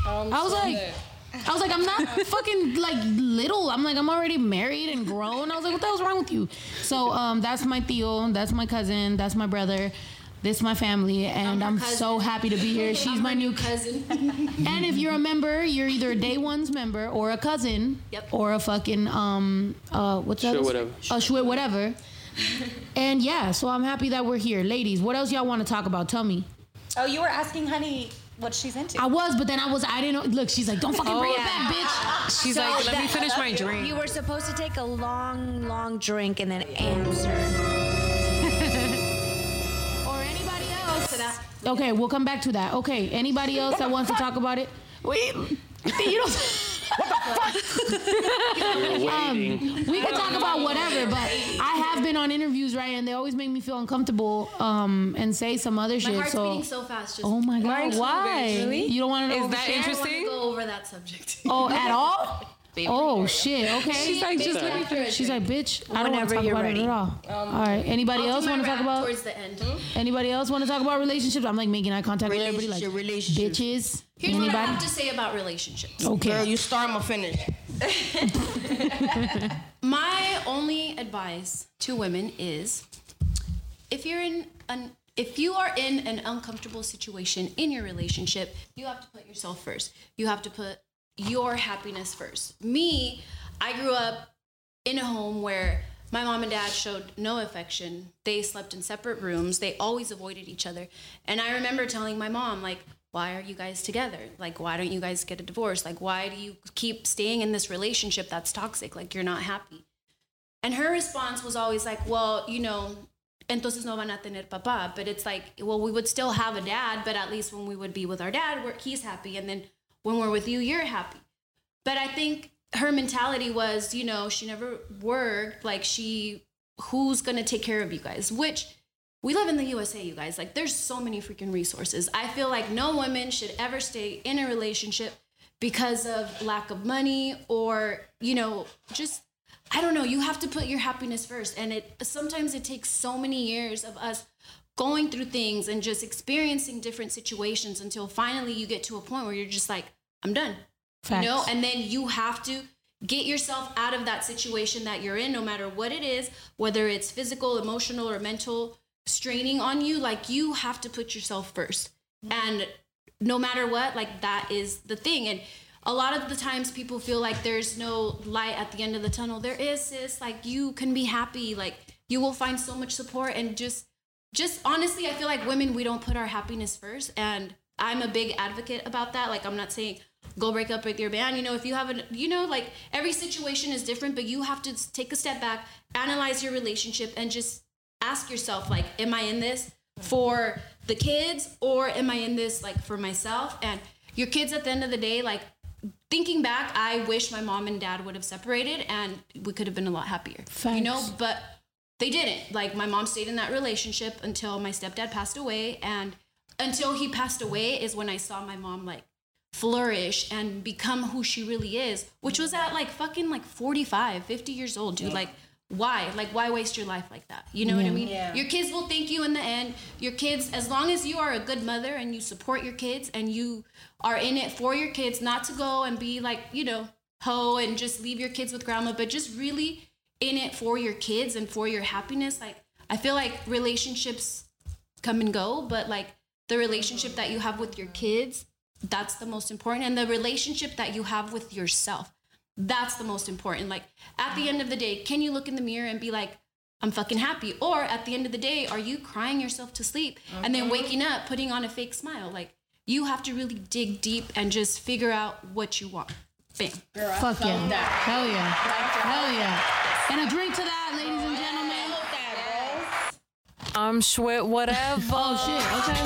Um, I was so like, good. I was like, I'm not fucking like little. I'm like, I'm already married and grown. I was like, what the hell's wrong with you? So um, that's my tío, that's my cousin, that's my brother, this is my family, and her I'm so happy to be here. She's my new cousin. and if you're a member, you're either a day one's member or a cousin, Yep. or a fucking um uh what's that? Sure, whatever. A sure whatever. and yeah, so I'm happy that we're here, ladies. What else y'all want to talk about? Tell me. Oh, you were asking Honey what she's into. I was, but then I was I didn't know. Look, she's like, don't fucking bring it back, bitch. She's like, "Let me finish my drink." You were supposed to take a long, long drink and then answer. Okay, we'll come back to that. Okay, anybody else that wants to talk about it? Wait, you don't. We're Um, we can talk about whatever, but I have been on interviews, right, and they always make me feel uncomfortable um, and say some other shit. My shit. heart's so, beating so fast. Just oh my god, why? Really? You don't want to know? Is that I don't interesting? go over that subject. Oh, at all? Oh shit. Okay. She's like, "Just let me finish." She's like, bitch. I don't want to talk about ready. it at all. Um, all right. Anybody I'll else want to talk about? towards the end. Hmm? Anybody else want to talk about relationships? I'm like making eye contact with everybody, like Relationship, relationship. bitches. Here's what I Anybody? have to say about relationships. Okay. Girl, you start, I'ma finish. My only advice to women is if you're in an if you are in an uncomfortable situation in your relationship, you have to put yourself first. You have to put your happiness first. Me, I grew up in a home where my mom and dad showed no affection. They slept in separate rooms. They always avoided each other. And I remember telling my mom, like, why are you guys together? Like, why don't you guys get a divorce? Like, why do you keep staying in this relationship that's toxic? Like, you're not happy. And her response was always like, well, you know, entonces no van a tener papá. But it's like, well, we would still have a dad, but at least when we would be with our dad, he's happy. And then when we're with you, you're happy. But I think her mentality was, you know, she never worked. Like, she, who's going to take care of you guys? Which we live in the USA, you guys. Like, there's so many freaking resources. I feel like no woman should ever stay in a relationship because of lack of money or, you know, just I don't know, you have to put your happiness first. And it sometimes it takes so many years of us going through things and just experiencing different situations until finally you get to a point where you're just like, I'm done. Facts. You know, and then you have to get yourself out of that situation that you're in, no matter what it is, whether it's physical, emotional, or mental straining on you. Like you have to put yourself 1st And no matter what, like that is the thing. And a lot of the times people feel like there's no light at the end of the tunnel. There is, sis. Like you can be happy. Like you will find so much support and just just honestly, I feel like women we don't put our happiness first. And I'm a big advocate about that. Like I'm not saying go break up with your man. You know, if you have a, you know, like every situation is different, but you have to take a step back, analyze your relationship, and just ask yourself, like, am I in this for the kids or am I in this like for myself? And your kids at the end of the day, like thinking back, I wish my mom and dad would have separated and we could have been a lot happier. Thanks. You know, but they didn't. Like my mom stayed in that relationship until my stepdad passed away and until he passed away is when I saw my mom like flourish and become who she really is, which was at like fucking like 45, 50 years old, dude. Like why? Like why waste your life like that? You know what I mean? Your kids will thank you in the end. Your kids as long as you are a good mother and you support your kids and you are in it for your kids, not to go and be like, you know, hoe and just leave your kids with grandma, but just really in it for your kids and for your happiness. Like I feel like relationships come and go, but like the relationship that you have with your kids, that's the most important. And the relationship that you have with yourself, that's the most important. Like at the end of the day, can you look in the mirror and be like, I'm fucking happy? Or at the end of the day, are you crying yourself to sleep and then waking up putting on a fake smile? Like you have to really dig deep and just figure out what you want. Bam. Fuck yeah. Hell yeah. Hell yeah. And a drink to that, ladies and gentlemen. I'm Schwit, whatever. Oh shit. Okay.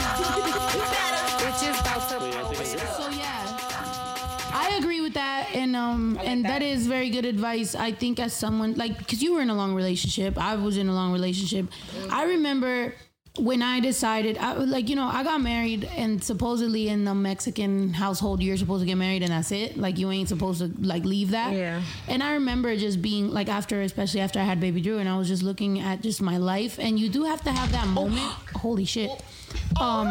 It's just about to. Wait, I think I did. So yeah, I agree with that, and um, and that is very good advice. I think as someone like, because you were in a long relationship, I was in a long relationship. I remember when I decided, I like, you know, I got married, and supposedly in the Mexican household, you're supposed to get married, and that's it. Like, you ain't supposed to like leave that. Yeah. And I remember just being like, after, especially after I had baby Drew, and I was just looking at just my life, and you do have to have that moment. Holy shit. Um,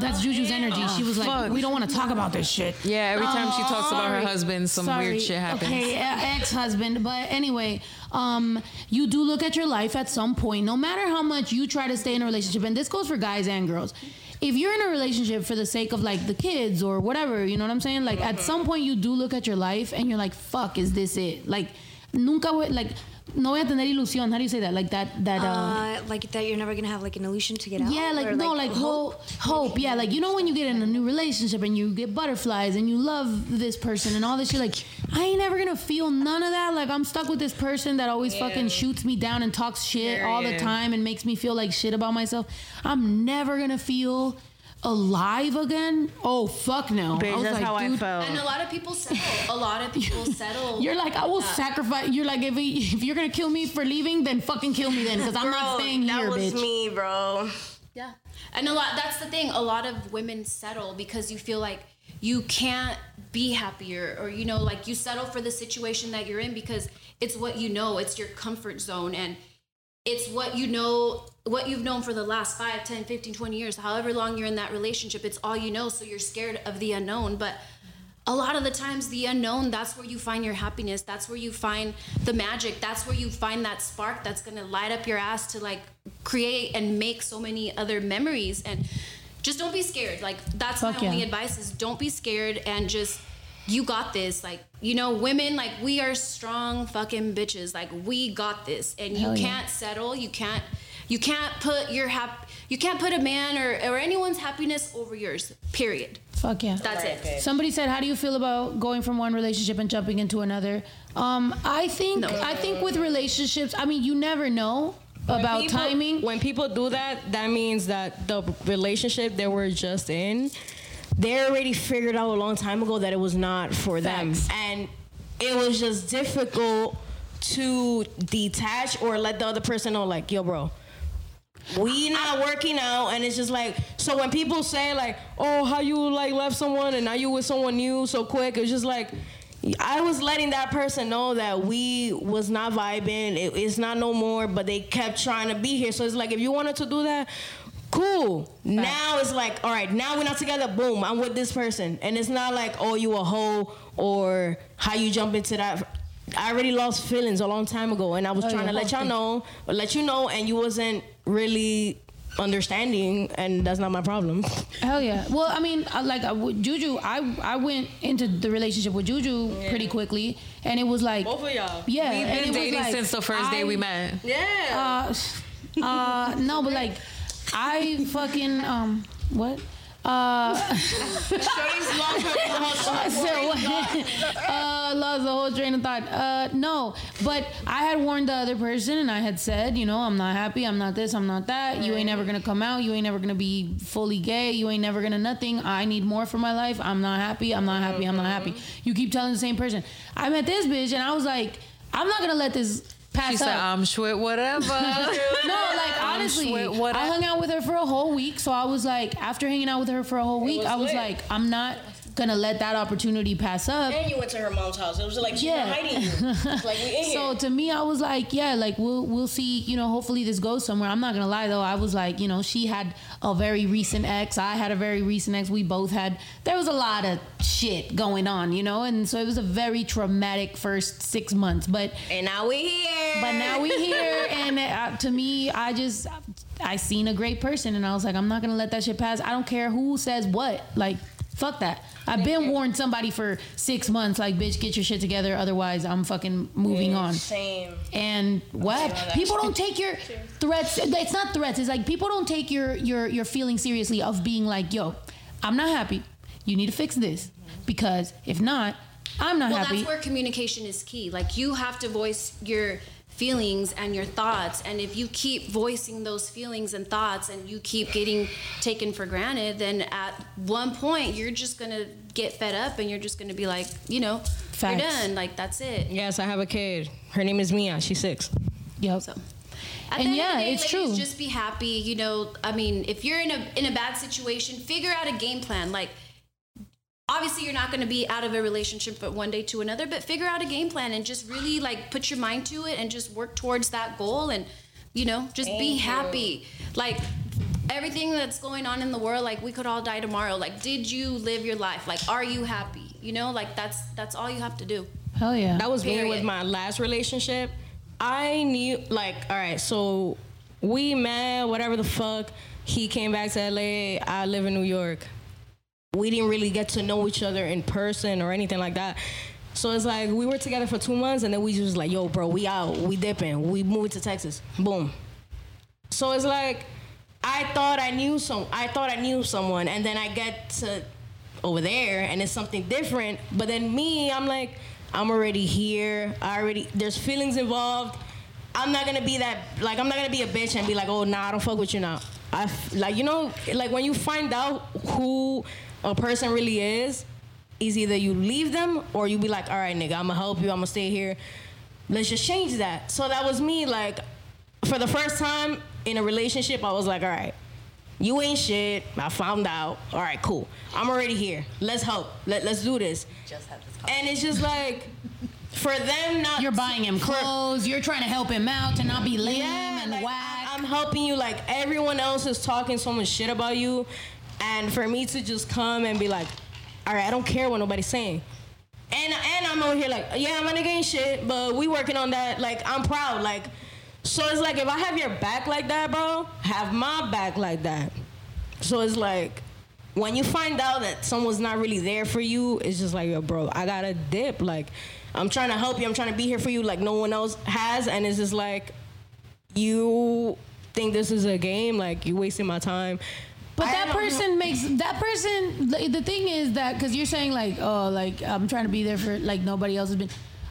that's Juju's energy. She was like, Fuck. "We don't want to talk about this shit." Yeah, every time she talks about her husband, some Sorry. weird shit happens. Okay, ex husband. But anyway, um, you do look at your life at some point, no matter how much you try to stay in a relationship, and this goes for guys and girls. If you're in a relationship for the sake of like the kids or whatever, you know what I'm saying? Like at some point you do look at your life and you're like, fuck, is this it? Like, nunca, voy- like, no voy a tener ilusión. How do you say that? Like that, that, uh, Uh, like that, you're never gonna have like an illusion to get out. yeah, like Or, no, like hope. hope. Yeah, like you know when you get in a new relationship and you get butterflies and you love this person and all this shit. Like I ain't never gonna feel none of that. Like I'm stuck with this person that always fucking shoots me down and talks shit all the time and makes me feel like shit about myself. I'm never gonna feel alive again. Oh fuck no. I Bitch, was that's like, how I felt. And a lot of people settle. A lot of people settle. You're like I will Yeah. sacrifice. You're like if, he, if you're gonna kill me for leaving, then fucking kill me then because I'm not Bro, staying that here, was bitch. me, bro. Yeah. And a lot that's the thing. A lot of women settle because you feel like you can't be happier or you know like you settle for the situation that you're in because it's what you know, it's your comfort zone and it's what you know what you've known for the last 5 10 15 20 years however long you're in that relationship it's all you know so you're scared of the unknown. But a lot of the times the unknown that's where you find your happiness. That's where you find the magic. That's where you find that spark that's going to light up your ass to like create and make so many other memories. And just don't be scared. Like that's Fuck my only advice is don't be scared and just you got this like you know women like we are strong fucking bitches like we got this and you yeah. can't settle you can't you can't put your hap you can't put a man or, or anyone's happiness over yours period Fuck yeah. that's it Somebody said, "How do you feel about going from one relationship and jumping into another?" Um, I think No. I think with relationships, I mean, you never know about people, timing. When people do that, that means that the relationship they were just in, they already figured out a long time ago that it was not for Facts. them, and it was just difficult to detach or let the other person know, like, yo, bro. We not working out, and it's just like so. When people say like, "Oh, how you like left someone and now you with someone new so quick," it's just like I was letting that person know that we was not vibing. It, it's not no more, but they kept trying to be here. So it's like if you wanted to do that, cool. Now it's like, all right, now we're not together. Boom, I'm with this person, and it's not like, oh, you a hoe or how you jump into that. I already lost feelings a long time ago, and I was Oh, trying yeah. to let y'all know, let you know, and you wasn't really understanding, and that's not my problem. Hell yeah. Well, I mean, like with Juju, I I went into the relationship with Juju pretty quickly, and it was like Both of y'all. Yeah, We've been dating like, since the first day we met. Yeah. Uh, uh, no, but like, I fucking um, what? Uh, so uh, lost the whole train of thought. Uh, no, but I had warned the other person, and I had said, you know, I'm not happy. I'm not this. I'm not that. You ain't never gonna come out. You ain't never gonna be fully gay. You ain't never gonna nothing. I need more for my life. I'm not happy. I'm not happy. I'm not happy. You keep telling the same person. I met this bitch, and I was like, I'm not gonna let this pass She said. I'm sure whatever. No, like honestly, what I hung out with her for a whole week. So I was like, after hanging out with her for a whole week, was I was lit. like, I'm not gonna let that opportunity pass up. And you went to her mom's house. It was like she's Yeah. hiding you. Like we in here. So to me, I was like, yeah, like we'll we'll see. You know, hopefully this goes somewhere. I'm not gonna lie though. I was like, you know, she had a very recent ex. I had a very recent ex. We both had. There was a lot of shit going on, you know, and so it was a very traumatic first six months. But and now we here. but now we here, and uh, to me, I just I seen a great person, and I was like, I'm not gonna let that shit pass. I don't care who says what. Like, fuck that. I've been warned somebody for six months, like, bitch, get your shit together, otherwise I'm fucking moving on. Same. And what? People don't take your threats. It's not threats. It's like people don't take your your your feelings seriously of being like, yo, I'm not happy. You need to fix this because if not, I'm not well, happy. Well, that's where communication is key. Like you have to voice your feelings and your thoughts, and if you keep voicing those feelings and thoughts, and you keep getting taken for granted, then at one point you're just gonna get fed up, and you're just gonna be like, you know, Facts. you're done. Like that's it. Yes, I have a kid. Her name is Mia. She's six. yep. So. At And yeah, day, it's true. Just be happy. You know, I mean, if you're in a in a bad situation, figure out a game plan. Like, obviously, you're not going to be out of a relationship from one day to another, but figure out a game plan and just really like put your mind to it and just work towards that goal. And you know, just be happy. Like everything that's going on in the world, like we could all die tomorrow. Like, did you live your life? Like, are you happy? You know, like that's that's all you have to do. Hell yeah. That was me Period. with my last relationship. I knew, like, all right, so we met, whatever the fuck. He came back to LA. I live in New York. We didn't really get to know each other in person or anything like that. So it's like we were together for two months and then we just like, yo, bro, we out, we dipping, we moved to Texas. Boom. So it's like I thought I knew some I thought I knew someone and then I get to over there and it's something different. But then me, I'm like, I'm already here. I already there's feelings involved. I'm not gonna be that like I'm not gonna be a bitch and be like, oh nah, I don't fuck with you now. I like you know like when you find out who a person really is, is either you leave them or you be like, all right, nigga, I'm gonna help you. I'm gonna stay here. Let's just change that. So that was me. Like for the first time in a relationship, I was like, all right, you ain't shit. I found out. All right, cool. I'm already here. Let's help. Let, let's do this. Just had this And it's just like for them not. You're buying him for- clothes. You're trying to help him out to not be lame yeah, and like, whack. I, am helping you. Like everyone else is talking so much shit about you, and for me to just come and be like, all right, I don't care what nobody's saying. And and I'm over here like, yeah, I'm not getting shit, but we working on that. Like I'm proud. Like, so it's like if I have your back like that, bro, have my back like that. So it's like when you find out that someone's not really there for you, it's just like, yo, bro, I gotta dip. Like, I'm trying to help you. I'm trying to be here for you, like no one else has. And it's just like, you think this is a game? Like, you wasting my time. But I that don't know. person makes that person. The, the thing is that because you're saying like, oh, like I'm trying to be there for like nobody else has been.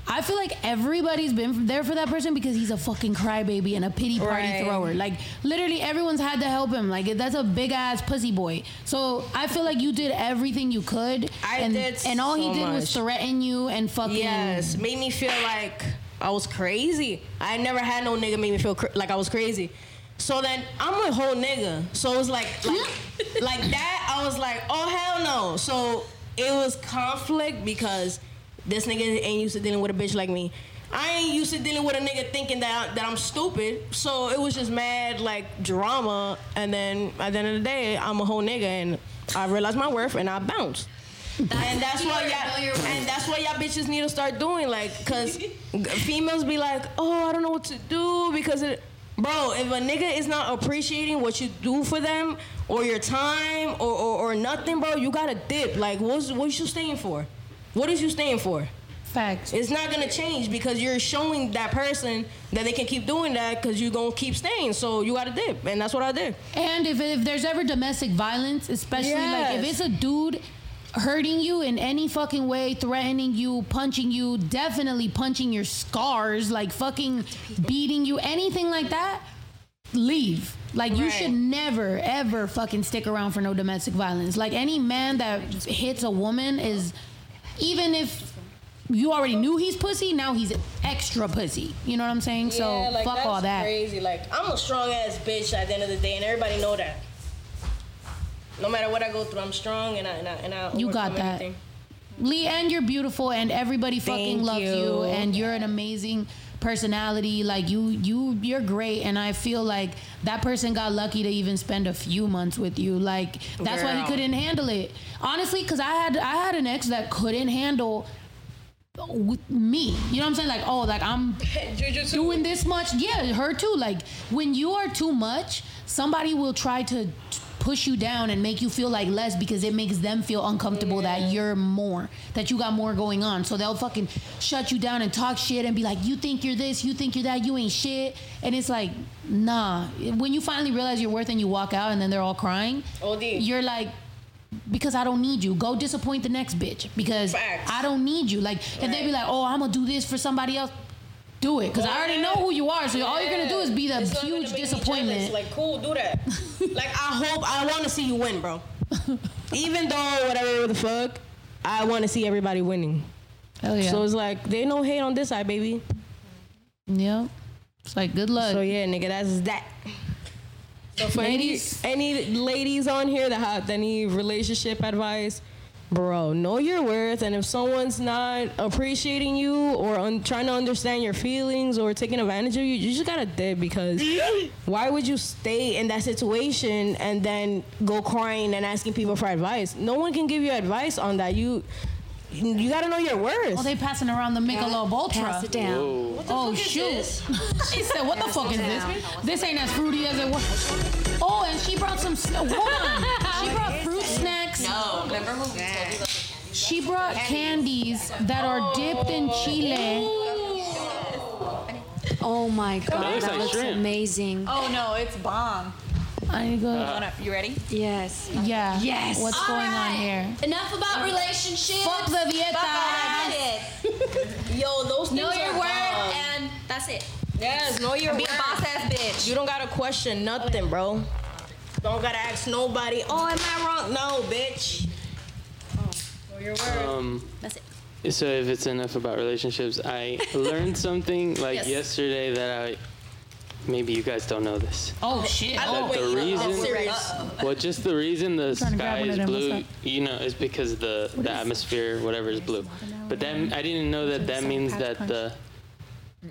I feel like everybody's been there for that person because he's a fucking crybaby and a pity party Right. thrower. Like literally, everyone's had to help him. Like that's a big ass pussy boy. So I feel like you did everything you could. I and, did and all he so did was threaten you and fucking. Yes, made me feel like I was crazy. I never had no nigga make me feel cr- like I was crazy. So then I'm a whole nigga. So it was like like like that. I was like, oh hell no. So it was conflict because this nigga ain't used to dealing with a bitch like me. I ain't used to dealing with a nigga thinking that that I'm stupid. So it was just mad like drama. And then at the end of the day, I'm a whole nigga and I realized my worth and I bounced and that's what y'all and that's what y'all bitches need to start doing like because females be like oh i don't know what to do because it bro if a nigga is not appreciating what you do for them or your time or, or, or nothing bro you gotta dip. Like what's what you staying for? What is you staying for? Facts. it's not gonna change because you're showing that person that they can keep doing that because you're gonna keep staying. So you gotta dip and that's what i did. And if, if there's ever domestic violence, especially like if it's a dude hurting you in any fucking way, threatening you, punching you, definitely punching your scars, like fucking beating you, anything like that, leave. Like you Right. should never ever fucking stick around for no domestic violence. Like any man that hits a woman is even if you already knew he's pussy, now he's extra pussy. You know what I'm saying? so like, fuck all that. Crazy. Like I'm a strong ass bitch at the end of the day, and everybody know that. No matter what I go through, I'm strong, and I and I and I You got that. everything. Lee, and you're beautiful, and everybody fucking Thank loves you. you. and you're an amazing personality. Like you, you, you're great, and I feel like that person got lucky to even spend a few months with you. Like that's why he couldn't handle it. Honestly, because I had, I had an ex that couldn't handle with me. You know what I'm saying? Like, oh, like I'm doing this much. Yeah, her too. Like when you are too much, somebody will try to t- push you down and make you feel like less because it makes them feel uncomfortable that you're more, that you got more going on. So they'll fucking shut you down and talk shit and be like, you think you're this, you think you're that, you ain't shit. And it's like, nah. When you finally realize your worth it and you walk out and then they're all crying, OD. you're like, because I don't need you. Go disappoint the next bitch because Facts. I don't need you. Like, if they be like, oh, I'm gonna do this for somebody else, do it. Because I already know who you are. So all you're gonna do is be the It's huge disappointment. Like, cool, do that. like, I hope I want to see you win, bro. Even though whatever the fuck, I want to see everybody winning. Hell yeah. So it's like they no hate on this side, baby. yeah. It's like good luck. So yeah, nigga, that's that. So for Ladies. any any ladies on here that have any relationship advice, bro, know your worth, and if someone's not appreciating you or un- trying to understand your feelings or taking advantage of you, you just gotta dip because why would you stay in that situation and then go crying and asking people for advice? No one can give you advice on that. You you gotta know your worth. oh, they passing around the Michelob Ultra. Pass it down. Whoa. Oh shoot! she said, "What the fuck is this? This ain't as fruity as it was." Oh, and she brought some. sn- Hold on. She brought fruit snacks. No, remember when we told you She brought candies that are dipped in chile. Oh my god, looks that like looks shrimp. amazing. Oh no, it's bomb. I need to go. Uh-huh. Wanna- You ready? Yes. yeah. Yes. What's going on here? Enough about relationships. Fuck the dieta. Yo, those Know things your are worth, bomb. and that's it. Yes, know your Be worth. a boss ass bitch. You don't gotta question nothing, bro. Don't gotta ask nobody. Oh, am I wrong? No, bitch. Know your worth. Um, That's it. so if it's enough about relationships, I learned something like Yes. yesterday that I maybe you guys don't know this. Oh shit! That Oh, the reason, serious. well, just the reason the trying to grab sky is blue, you know, is because the the atmosphere, whatever, is blue. But then I didn't know that that means that the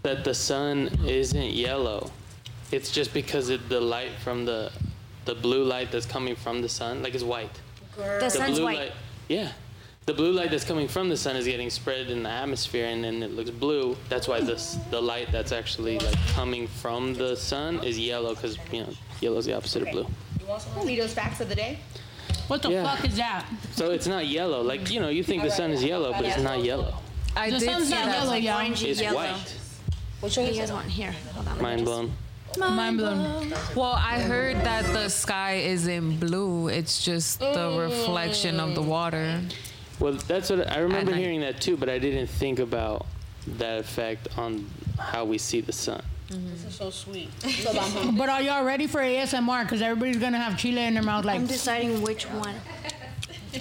that the sun isn't yellow. It's just because of the light from the the blue light that's coming from the sun, like it's white. The The sun's blue white. light, yeah. The blue light that's coming from the sun is getting spread in the atmosphere, and then it looks blue. That's why this the light that's actually like coming from the sun is yellow, because you know yellow is the opposite of blue. Lido's facts of the day. what the Yeah. fuck is that? So it's not yellow. Like you know, you think the sun is yellow, but it's not yellow. I The did sun's not yellow, like y'all. It's yellow. white. Which one You you guys guys want here? Hold on. let me Mind just- blown. Mind blown. Well, I heard that the sky isn't blue. It's just the mm. reflection of the water. Well, that's what I remember night. hearing that too, but I didn't think about that effect on how we see the sun. Mm-hmm. This is so sweet. But are y'all ready for ASMR? Because everybody's gonna have chile in their mouth. Like, I'm deciding which one.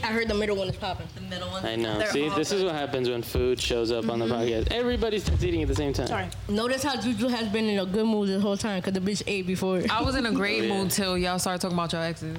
I heard the middle one is popping. The middle one. I know. See, this is what happens when food shows up on the mm-hmm. podcast. Everybody starts eating at the same time. Sorry. Notice how Juju has been in a good mood this whole time because the bitch ate before. I was in a great Oh, yeah. mood till y'all started talking about your exes.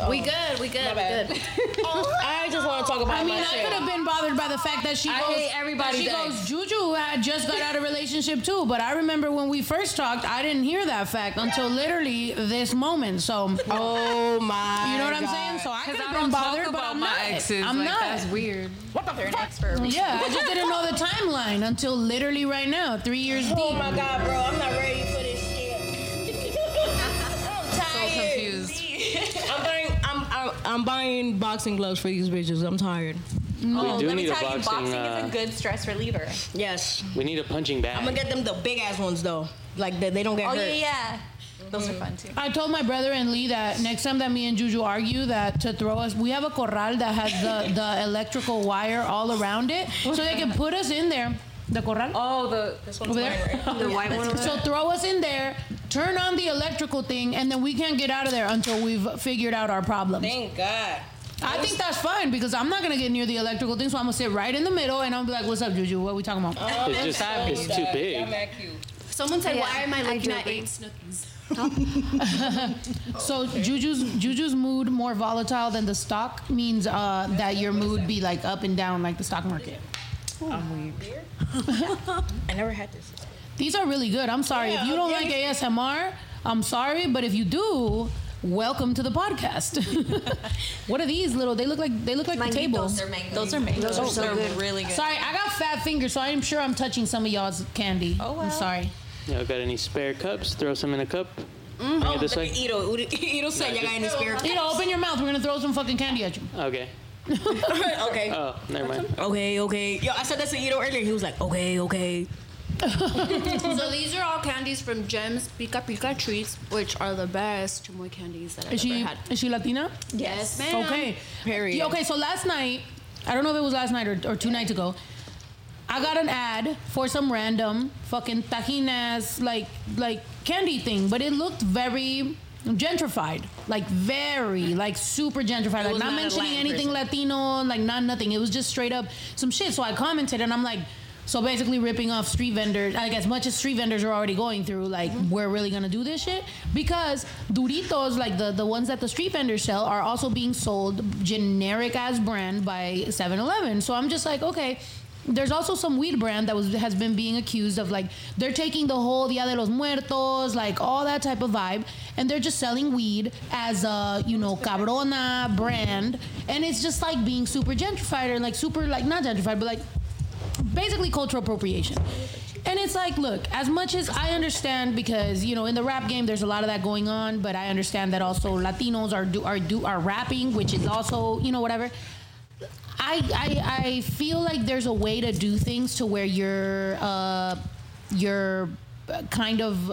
Oh. We good. We good. We bad. good. Oh. I just want to talk about I mean, my I could have been bothered by the fact that she I goes. hate everybody's She ex. goes. Juju had just got out of a relationship too, but I remember when we first talked, I didn't hear that fact until literally this moment. So, Oh my. you know what I'm saying? So I Because could I have been don't bothered, talk but about I'm my not. exes. I'm like, not. That's weird. They're an expert. Yeah, I just didn't know the timeline until literally right now, three years Oh deep. my god, bro, I'm not ready for this shit. I'm tired. So confused. I'm buying, I'm, I'm, I'm buying boxing gloves for these bitches. I'm tired. We do Let me need a tell you, boxing. boxing uh, is a good stress reliever. Yes. we need a punching bag. I'm gonna get them the big ass ones though. Like they, they don't get Oh hurt. yeah, yeah. Those are fun too. I told my brother and Lee that next time that me and Juju argue that to throw us, we have a corral that has the, the electrical wire all around it, so they can put us in there. The corral. Oh, the this one's Over mine, there? right? The white one. over So there? throw us in there, turn on the electrical thing, and then we can't get out of there until we've figured out our problems. Thank God. I think that's fine because I'm not gonna get near the electrical thing, so I'm gonna sit right in the middle and I'll be like, "What's up, Juju? What are we talking about?" Oh, It's just it's too big. I'm at cute. Someone said, Yeah, "Why am I I looking do at agree. eight snookies?" So Juju's Juju's mood more volatile than the stock means uh, that your mood be like up and down like the stock market. Uh-huh. I never had this. These are really good. I'm sorry if you don't like ASMR. I'm sorry, but if you do, welcome to the podcast. what are these little? They look like they look like the table. Those are mangoes. Those are mango. so good. really good. Sorry, I got fat fingers, so I'm sure I'm touching some of y'all's candy. Oh, I'm sorry. Y'all got any spare cups? Throw some in a cup. Mm-hmm. Bring it this oh, way. Ito, Ito said you got any spare. You know, open your mouth. We're gonna throw some fucking candy at you. Okay. okay. Oh, never mind. Okay, okay. Yo, I said that to Ito earlier. He was like, okay, okay. so these are all candies from Gems Pika Pika treats, which are the best chamoy candies that I've Is she ever had. is she Latina? Yes, ma'am. Okay. Period. Yeah, okay, so last night, I don't know if it was last night or, or two nights ago, I got an ad for some random fucking tajin ass like like candy thing, but it looked very gentrified, like very like super gentrified, like not, mentioning anything person. Latino, like not nothing. It was just straight up some shit. So I commented and I'm like. So basically, ripping off street vendors. Like as much as street vendors are already going through, like we're really gonna do this shit because Doritos, like the the ones that the street vendors sell, are also being sold generic as brand by 7-Eleven. So I'm just like, okay. There's also some weed brand that was has been being accused of like they're taking the whole Dia de los Muertos, like all that type of vibe, and they're just selling weed as a you know cabrona brand, and it's just like being super gentrified or like super like not gentrified, but like basically cultural appropriation. And it's like, look, as much as I understand, because you know, in the rap game, there's a lot of that going on, but I understand that also Latinos are do are do are rapping, which is also you know whatever. I I, I feel like there's a way to do things to where you're uh, you're kind of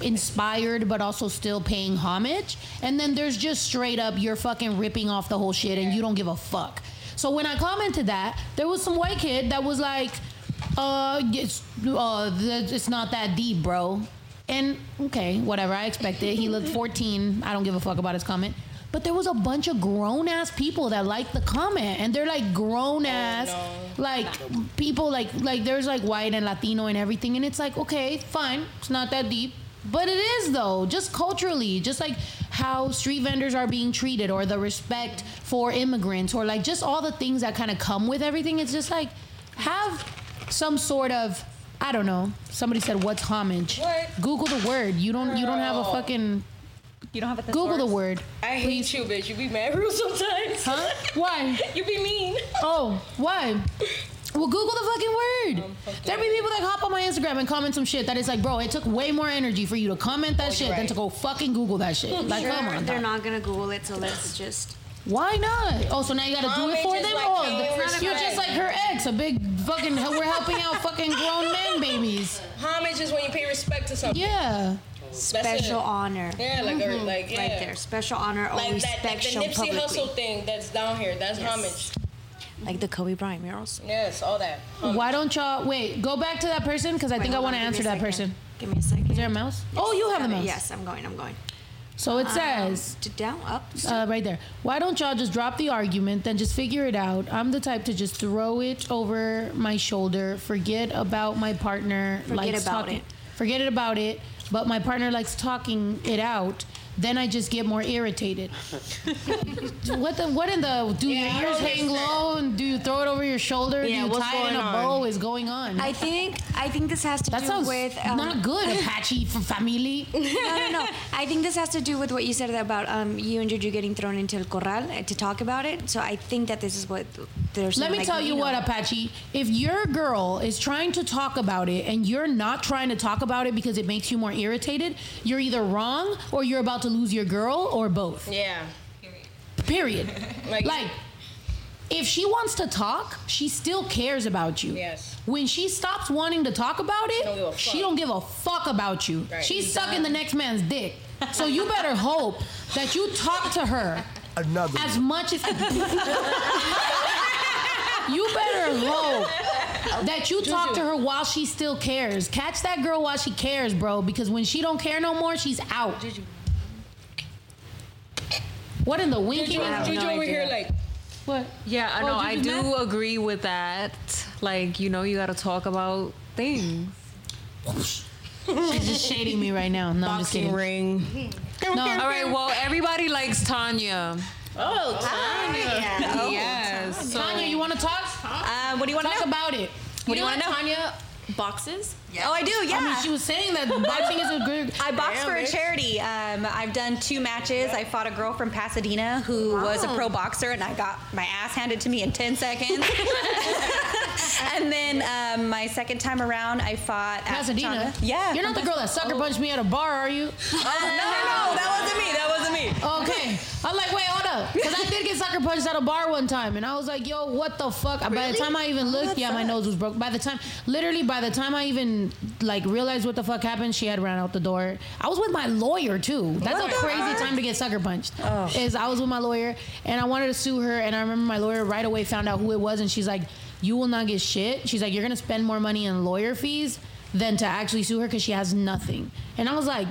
inspired but also still paying homage. And then there's just straight up you're fucking ripping off the whole shit and you don't give a fuck. So when i commented that there was some white kid that was like uh it's uh it's not that deep bro. And okay whatever i expected he looked 14 i don't give a fuck about his comment but there was a bunch of grown ass people that liked the comment and they're like grown ass oh, like people like like there's like white and latino and everything and it's like okay fine it's not that deep but it is though just culturally just like how street vendors are being treated or the respect for immigrants or like just all the things that kind of come with everything it's just like have some sort of I don't know. Somebody said, "What's homage?" What? Google the word. You don't. You don't have a fucking. You don't have a Google the word. I hate you, bitch. You be mad real sometimes. Huh? Why? you be mean. Oh, why? Well, Google the fucking word. there be people that hop on my Instagram and comment some shit that is like, bro, it took way more energy for you to comment that shit than to go fucking Google that shit. Like, come on. they're not gonna Google it, so let's just. Why not? Oh, so now you gotta do it for them? like oh, paying th- respect. you're just like her ex, a big fucking. We're helping out fucking grown men babies. Homage is when you pay respect to something. Yeah. That's it. Special honor. Yeah, like a, like yeah. Right there. Special honor or Like that, like the shown Nipsey publicly. Hustle thing that's down here. That's Yes. homage. Like the Kobe Bryant murals. Yes, all that. Homage. Why don't y'all wait? Go back to that person because I think I want to answer that person. Give me a second. Is there a mouse? Oh, you have the mouse. Yes, I'm going. I'm going. So it says. To down, up. Uh, right there. Why don't y'all just drop the argument, then just figure it out? I'm the type to just throw it over my shoulder, forget about my partner, Forget about talking, it. forget it about it. But my partner likes talking it out. Then I just get more irritated. what the? What in the? Do Yeah, your ears hang low and do you throw it over your shoulder? Yeah, do you what's tie it in a going on? Is going on? I think I think this has to that do with um, not good, Apache for family. no, no, no. I think this has to do with what you said about um, you and Juju getting thrown into el corral uh, to talk about it. So I think that this is what there's. Let me like, tell you what, know. Apache. If your girl is trying to talk about it and you're not trying to talk about it because it makes you more irritated, you're either wrong or you're about to lose your girl or both. Yeah. Period. Like- like, if she wants to talk, she still cares about you. Yes. When she stops wanting to talk about it, don't she don't give a fuck about you. Right. She's sucking the next man's dick. So you better hope that you talk to her Another. as much as you better hope that you talk to her while she still cares. Catch that girl while she cares, bro. Because when she don't care no more, she's out. What in the winking? Juju, Juju over here like. What? Yeah, I Oh, know. you I do do agree with that. Like, you know, you got to talk about things. She's just shading me right now. No, I'm just Boxing kidding. ring. No, All right. Well, everybody likes Tanya. Oh, Tanya. Yes. So, Tanya, you want to talk? Uh, what do you want to Talk know? about it. What do you know want to know? Tanya boxes? Oh, I do. Yeah. I mean, she was saying that boxing is a good. I boxed for a charity. Um, I've done two matches. I fought a girl from Pasadena who was a pro boxer, and I got my ass handed to me in 10 seconds. and then um, my second time around, I fought Pasadena. Changa. Yeah. You're not the girl that sucker punched me at a bar, are you? Oh, no, no, no. That wasn't me. That wasn't me. Okay. I'm like, wait, hold up. Because I did get sucker punched at a bar one time. And I was like, yo, what the fuck? By the time I even looked, yeah, my nose was broke. By the time, literally, by the time I even like realized what the fuck happened, she had ran out the door. I was with my lawyer too. That's a crazy time to get sucker punched. Is I was with my lawyer and I wanted to sue her. And I remember my lawyer right away found out who it was. And she's like, you will not get shit. She's like, you're going to spend more money in lawyer fees than to actually sue her because she has nothing. And I was like,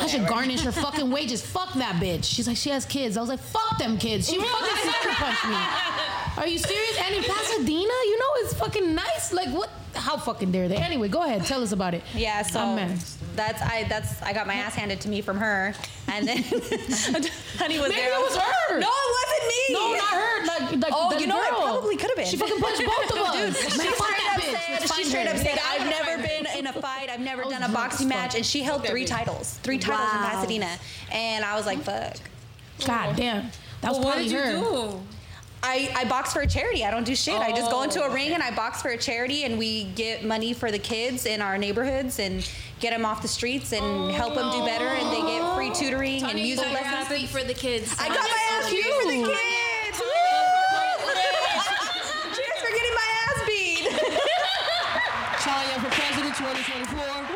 I should garnish her fucking wages. Fuck that bitch. She's like, she has kids. I was like, fuck them kids. She fucking sucker punched me. Are you serious? And in Pasadena, you know, it's fucking nice. Like, what? How fucking dare they? Anyway, go ahead. Tell us about it. Yeah, so that's I that's I got my ass handed to me from her, and then Honey was Maybe there. it was her. No, it wasn't me. No, not her. Like, like Oh, you know girl. It probably could have been. She fucking fight. I've never was done a boxing fuck. match, and she held three titles, three titles in Pasadena, and I was like, fuck. God damn. That was what probably did you her. do? I, I box for a charity. I don't do shit. I just go into a oh, ring and I box for a charity, and we get money for the kids in our neighborhoods and get them off the streets and help them do better, and they get free oh. tutoring and music got your ass lessons. beat for the kids. I got my ass beat for the kids. Woo! Cheers for getting my ass beat. Tanya for president 2024.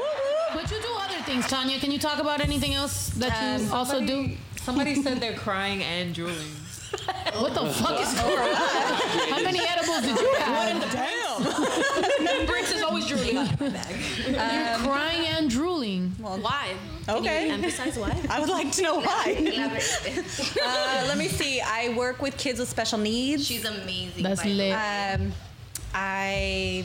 But you do other things, Tanya. Can you talk about anything else that you Um, also do? Somebody said they're crying and drooling. What the fuck is going on? How many edibles did you have? One. Damn. Bricks is always drooling. You're crying and drooling. Well, Why? Okay. Emphasize why? I would like to know why. uh, let me see. I work with kids with special needs. She's amazing. That's by lit. Um, I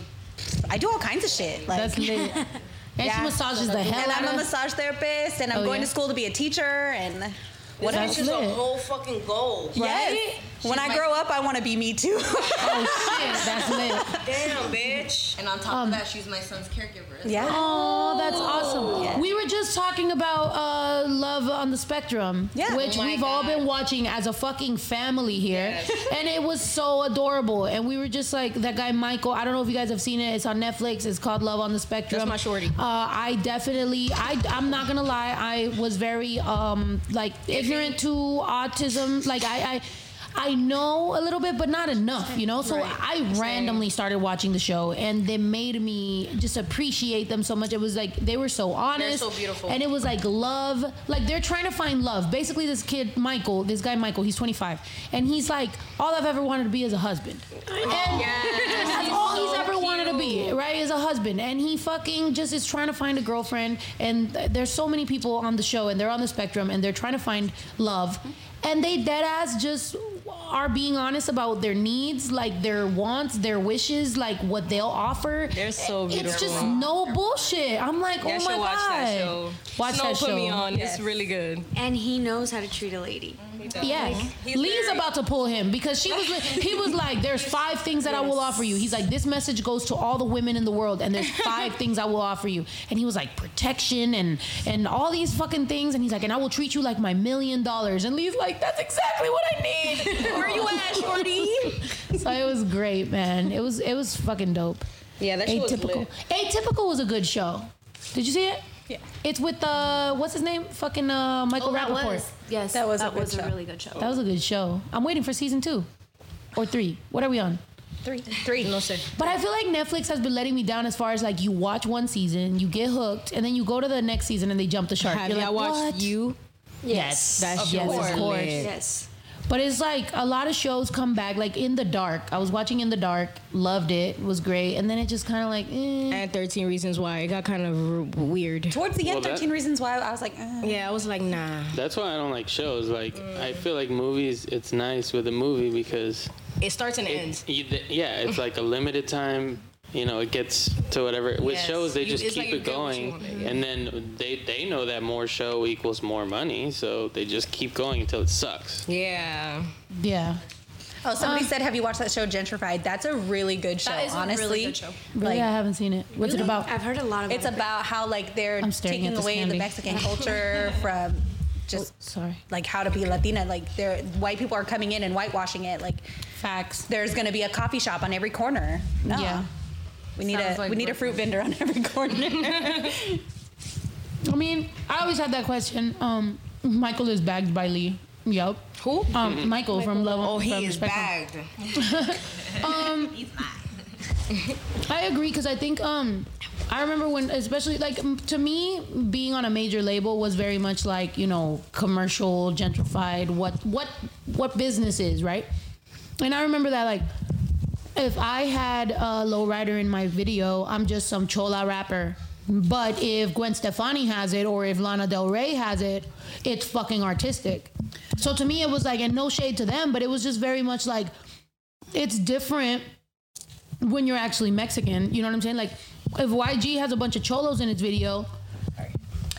I do all kinds of shit. Like, That's lit. And she Yeah. massages the hell and out I'm a massage therapist, and I'm Oh, going yeah? to school to be a teacher, and what That's else? It's a whole fucking goal. Yes. When I grow up, I want to be me too. Oh shit, that's lit. Damn, bitch. and on top Um, of that, she's my son's caregiver. yeah. Oh, that's awesome. We were just talking about uh, Love on the Spectrum, Yeah. which Oh we've all been watching as a fucking family here. And it was so adorable. And we were just like, that guy Michael, I don't know if you guys have seen it. It's on Netflix. It's called Love on the Spectrum. That's my shorty. Uh, I definitely, I, I'm not gonna lie, I was very um, like ignorant to autism. Like I, I I know a little bit, but not enough, you know. So I randomly started watching the show, and they made me just appreciate them so much. It was like they were so honest, so beautiful. and it was like love. Like they're trying to find love. Basically, this kid Michael, this guy Michael, he's 25, and he's like, all I've ever wanted to be is a husband, and that's all he's ever wanted to be, right? Is a husband, and he fucking just is trying to find a girlfriend. And th- there's so many people on the show, and they're on the spectrum, and they're trying to find love, and they dead ass just are being honest about their needs, like their wants, their wishes, like what they'll offer. They're so beautiful. It's just no bullshit. I'm like, Yeah, oh should my watch god, that show. watch Snow that put show. me on. It's really good. And he knows how to treat a lady. Yeah, Lee's about to pull him because she was. He was like, "There's five things that I will offer you." He's like, "This message goes to all the women in the world, and there's five things I will offer you." And he was like, "Protection and and all these fucking things." And he's like, "And I will treat you like my million dollars." And Lee's like, "That's exactly what I need." Where you at, shorty? so it was great, man. It was it was fucking dope. Yeah, that shit was Atypical. Atypical was a good show. Did you see it? Yeah. It's with uh, what's his name? Fucking uh, Michael Oh, that Rapaport. was yes. That was a that good was show. a really good show. That was a good show. I'm waiting for season two. or three? What are we on? Three. Three. No sé. But I feel like Netflix has been letting me down as far as like you watch one season, you get hooked, and then you go to the next season and they jump the shark. Have You're like, watched what? You? Yes, That's yes, your of course. Yes. But it's like a lot of shows come back, like In the Dark. I was watching In the Dark, loved it, was great, and then it just kind of like, eh. And 13 Reasons Why. It got kind of r- weird. Towards the end, Well, that- 13 Reasons Why, I was like, uh. Yeah, I was like, nah. That's why I don't like shows. Like I feel like movies. It's nice with a movie because It starts and it, ends. you, yeah, it's like a limited time. You know, it gets to whatever. With Yes. shows, they You- just it's keep like it get what you going, want, yeah. and then they they know that more show equals more money, so they just keep going until it sucks. Yeah. yeah. Oh, somebody Um, said, "Have you watched that show Gentrified?" That's a really good show. That is a really honestly, good show. Really, Like, I haven't seen it. What's it about? I've heard a lot about it's it. about how like they're taking at this away the. Mexican culture from just Sorry. like how to be Latina. Like they're white people are coming in and whitewashing it. Like Facts. there's gonna be a coffee shop on every corner. No. Yeah. We need Sounds a like we need a fruit vendor on every corner. I mean, I always had that question. Um, Michael is bagged by Lee. Yup. Who? Um, Michael from Love. Oh, from he is Spectrum. bagged. I agree because I think um I remember when especially like to me being on a major label was very much like you know commercial gentrified what what what business is right and I remember that like if I had a lowrider in my video I'm just some chola rapper but if Gwen Stefani has it or if Lana Del Rey has it it's fucking artistic so to me it was like and no shade to them but it was just very much like it's different when you're actually Mexican. You know what I'm saying? Like, if YG has a bunch of cholos in its video,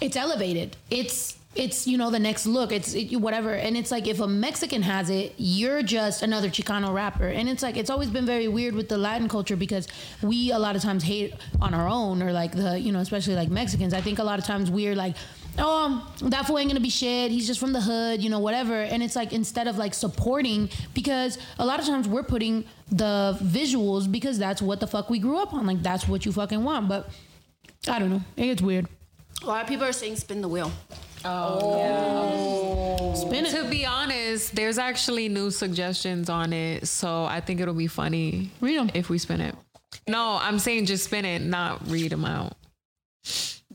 it's elevated. It's it's you know the next look. It's it, whatever, and it's like if a Mexican has it, you're just another Chicano rapper, and it's like it's always been very weird with the Latin culture because we a lot of times hate on our own or like the you know especially like Mexicans. I think a lot of times we're like. Oh, that fool ain't gonna be shit. He's just from the hood, you know, whatever. And it's like instead of like supporting, because a lot of times we're putting the visuals because that's what the fuck we grew up on. Like that's what you fucking want. But I don't know. It gets weird. A lot of people are saying spin the wheel. Oh, oh. Spin it. To be honest, there's actually new suggestions on it, so I think it'll be funny Read them if we spin it. No, I'm saying just spin it, not read them out.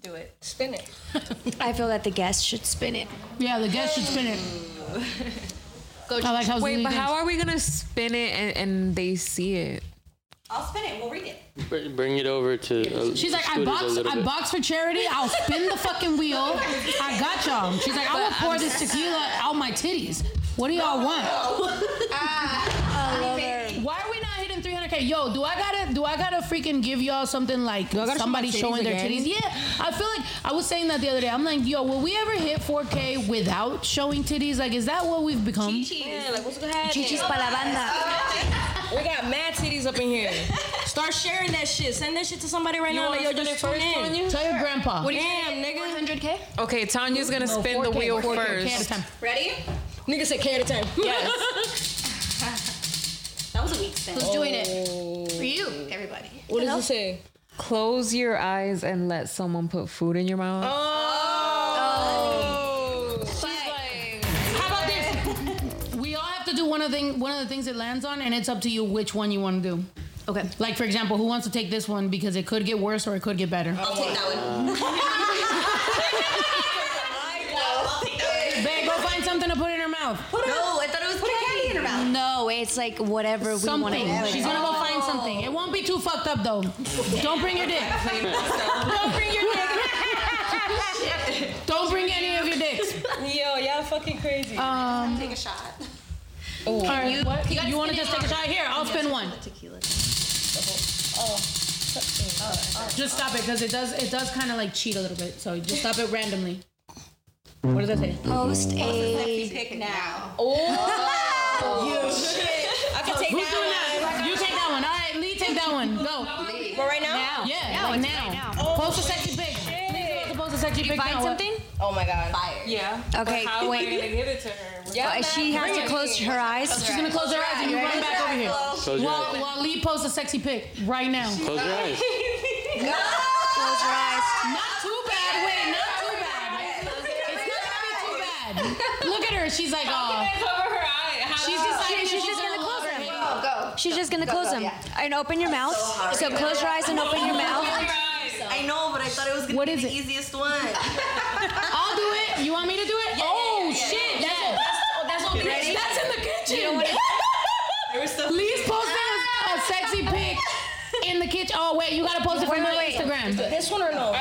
Do it. Spin it. I feel that the guests should spin it. Yeah, the guest should spin it. I like how Wait, but how are we gonna spin it and, and they see it? I'll spin it. We'll read it. Br- Bring it over to. Uh, She's like, I studios a box, little I bit. box for charity. I'll spin the fucking wheel. I got y'all. She's like, I will pour this tequila out my titties. What do y'all want? Why are we not hitting 300k? Yo, do I gotta, do I gotta freaking give y'all something like I gotta show somebody my titties showing their again? titties? Yeah, I feel like I was saying that the other day. I'm like, yo, will we ever hit 4k without showing titties? Like, is that what we've become? Yeah, like what's gonna happen? Chichis pa la banda. We got mad titties up in here. Start sharing that shit. Send that shit to somebody right now. Like, yo, just tune in. Tell your grandpa. What Damn, nigga. 100k? Okay, Tanya's gonna spin the 4K, wheel 4K, K at a first. time. Ready? Nigga said K at a time. Yes. that was a weak spin. Who's doing it? Oh. For you, everybody. What does it say? Close your eyes and let someone put food in your mouth. How thing, one of the things it lands on, and it's up to you which one you want to do. Okay. Like for example, who wants to take this one because it could get worse or it could get better? I'll take that one. Babe, go find something to put in her mouth. No, I thought it was candy in her mouth. No, it's like whatever we want Something. to She's gonna go find something. It won't be too fucked up though. Don't bring your dick. Don't bring your dick. Don't bring any of your dicks. Yo, y'all fucking crazy. Um, Take a shot. All right, what? You, want to just take a shot? Here, I'll spin one. Tequila. Just stop it because it does it does kind of like cheat a little bit. So just stop it randomly. What does that say? Post a. Sexy pick now. Oh, you shit! I can take Who's that doing one. that? You take that one. All right, Lee, take that one. Go. But right now? Yeah, like now. Post a sexy pic. Lee's about to post a sexy pic Find now. something? Oh my god. Fire. Yeah. Okay, How are we wait. gonna give it to her? Yeah, Uh, she has to close her eyes. She's gonna close her eyes and you run back over here. Close your While, eyes. while Lee posts a sexy pic right now. Close your eyes. Close her eyes. Not too bad. Wait, not too bad. It's not gonna be too bad. Look at her. She's like, oh. Cover her eye. She's deciding She's she's just gonna gonna close close them. eyes. Go, go. She's just gonna Go, close go, them yeah. and open your mouth. So close your eyes and open your mouth. I know, but I thought it was gonna What be is the it? easiest one. I'll do it. You want me to do it? oh shit! That's, yeah. that's, that's, Ready? That's in the kitchen. You don't wanna- Lee's a, a ah! sexy pic in the kitchen. Oh wait, you gotta post it Wait, from my wait, wait. Instagram. This one or no?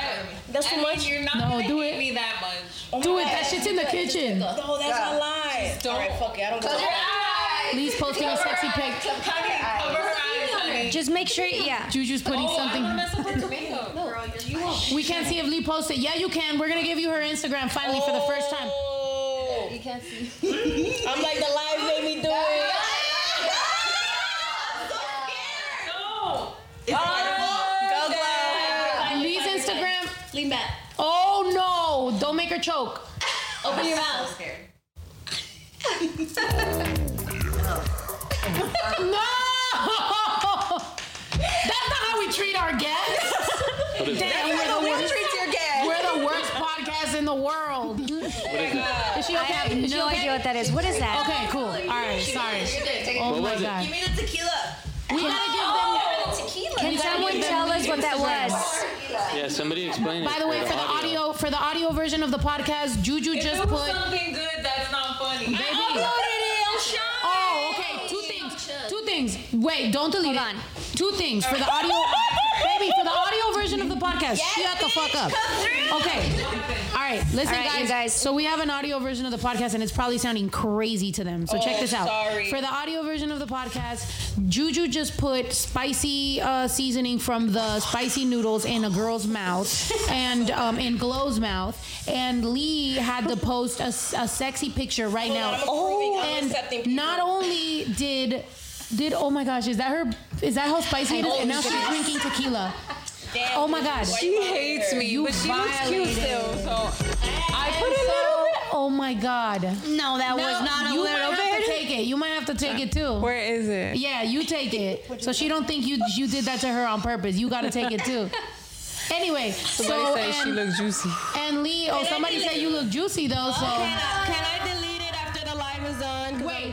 That's too much. You're not No, do it. me that much. Oh do it. That shit's in the kitchen. No, that's a lie. All right, fuck it. I don't go. Lee's posting a sexy pic. Honey, cover her eyes, honey. Just make sure, yeah. Juju's putting Oh, I'm something. gonna mess up her makeup. We can't see if Lee posted. Yeah, you can. We're gonna give you her Instagram finally for the first time. Oh. You can't see. I'm like the live made me do it. No. Oh, Go. Lee's Instagram. lean back. Oh no! Don't make her choke. Open your mouth. Scared. No! That's not how we treat our guests. Damn, we're the worst. treats your guest. We're the worst podcast in the world. Is she I okay? have Is she no okay? idea what that is. What is that? Okay, cool. All right, sorry. Oh What my was it? god. Give me the tequila. We gotta give them. Oh, Can someone tell us what that was? Yeah, somebody explain it. By the way, for the audio, for the audio version of the podcast, Juju If just it was put. something good, that's not funny. Baby. Oh, okay. Two things. Two things. Wait, don't delete Hold it. on. Two things for the audio. Baby, for the audio version of the podcast, shut the fuck up. Okay. All right, listen, All right, guys. you guys. So we have an audio version of the podcast, and it's probably sounding crazy to them. So check Oh, this out. sorry. For the audio version of the podcast, Juju just put spicy uh, seasoning from the spicy noodles in a girl's mouth and um, in Glow's mouth, and Lee had to post a, s- a sexy picture right now. I'm approving, I'm and people. not only did did oh my gosh, is that her? Is that how spicy it is? And now she's drinking tequila. Oh my god. She hates me, You but she looks cute still. So I And put a little bit. Oh my god. No, that No, was not a you little might have to take it. You might have to take it too. Where is it? Yeah, you take it. So she don't think you you did that to her on purpose. You got to take it too. Anyway, Somebody so said she and, looked juicy. and Lee. Oh, somebody said you look juicy though. So. Can I, can I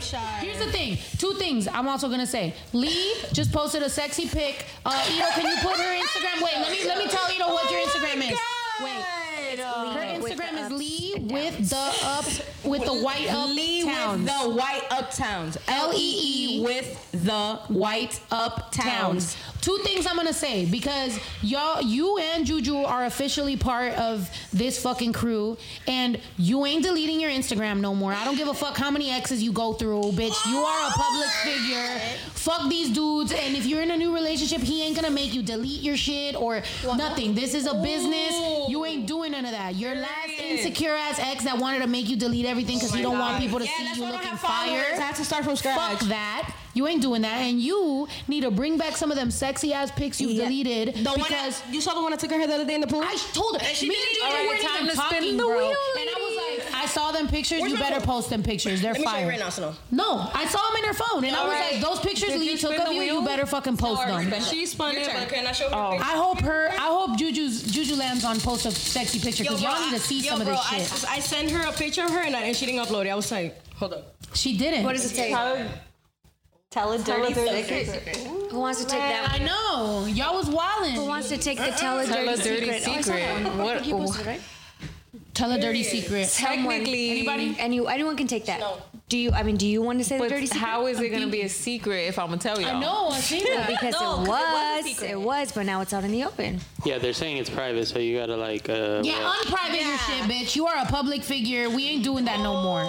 done? 'Cause I'm shy. here's the thing. Two things I'm also gonna say. Lee just posted a sexy pic. Uh, Ito, can you put her Instagram? Wait, let me let me tell Ito what your Instagram is. Wait, her Instagram is Lee with the up with the white up Lee towns. with the white uptowns. L E E with the white uptowns. Two things I'm gonna say because y'all, you and Juju are officially part of this fucking crew, and you ain't deleting your Instagram no more. I don't give a fuck how many exes you go through, bitch. You are a public figure. Fuck these dudes, and if you're in a new relationship, he ain't gonna make you delete your shit or nothing. This is a business. You ain't doing none of that. Your last insecure ass ex that wanted to make you delete everything because oh you don't want people to see you why I don't looking fire. I have to start from scratch. Fuck that. You ain't doing that, and you need to bring back some of them sexy ass pics you Yeah. deleted The one because that, you saw the one I took her hair the other day in the pool. I told her. She Me and Juju All right, weren't time even to spin talking, the bro. wheel, And I was like, I saw them pictures. Where's you better phone? post them pictures. They're Let me show fire. you right now, so no. No, I saw them in her phone, and I was Alright. like, those pictures Did Lee you took spin of the you. You better fucking post them. She spun it, can I show her? Oh. I hope her. I hope Juju's Juju lands on post a sexy picture because y'all need to see some of this shit. I, I sent her a picture of her and, and she didn't upload it. I was like, hold up. she didn't. What does it say? Tell a dirty secret. Who wants to take that? I know. Y'all was wildin'. Who wants to take the tell a Tell dirty a dirty secret? Oh, I saw that secret. one. What- He posted, right? Tell a dirty secret. Technically, Anybody? Any, anyone can take that. Do you? I mean, do you want to say the dirty secret? how is it gonna be a secret if I'm gonna tell y'all? I know. I seen that. Because No, it was a was, it was, but now it's out in the open. Yeah, they're saying it's private, so you gotta like. Uh, Yeah, what? unprivate your shit, bitch. You are a public figure. We ain't doing that no more.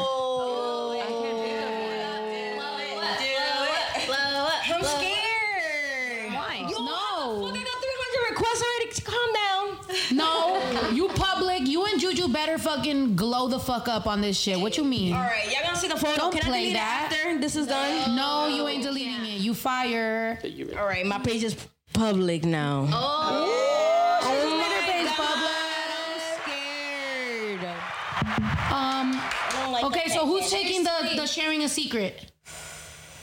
No, you public. You and Juju better fucking glow the fuck up on this shit. What you mean? All right, y'all gonna see the photo? Don't Can play I delete that. it after this is done? No, you ain't deleting it. You fire. All right, my page is public now. Oh, my I'm scared. Um. I don't like Okay, so who's taking the the sharing a secret?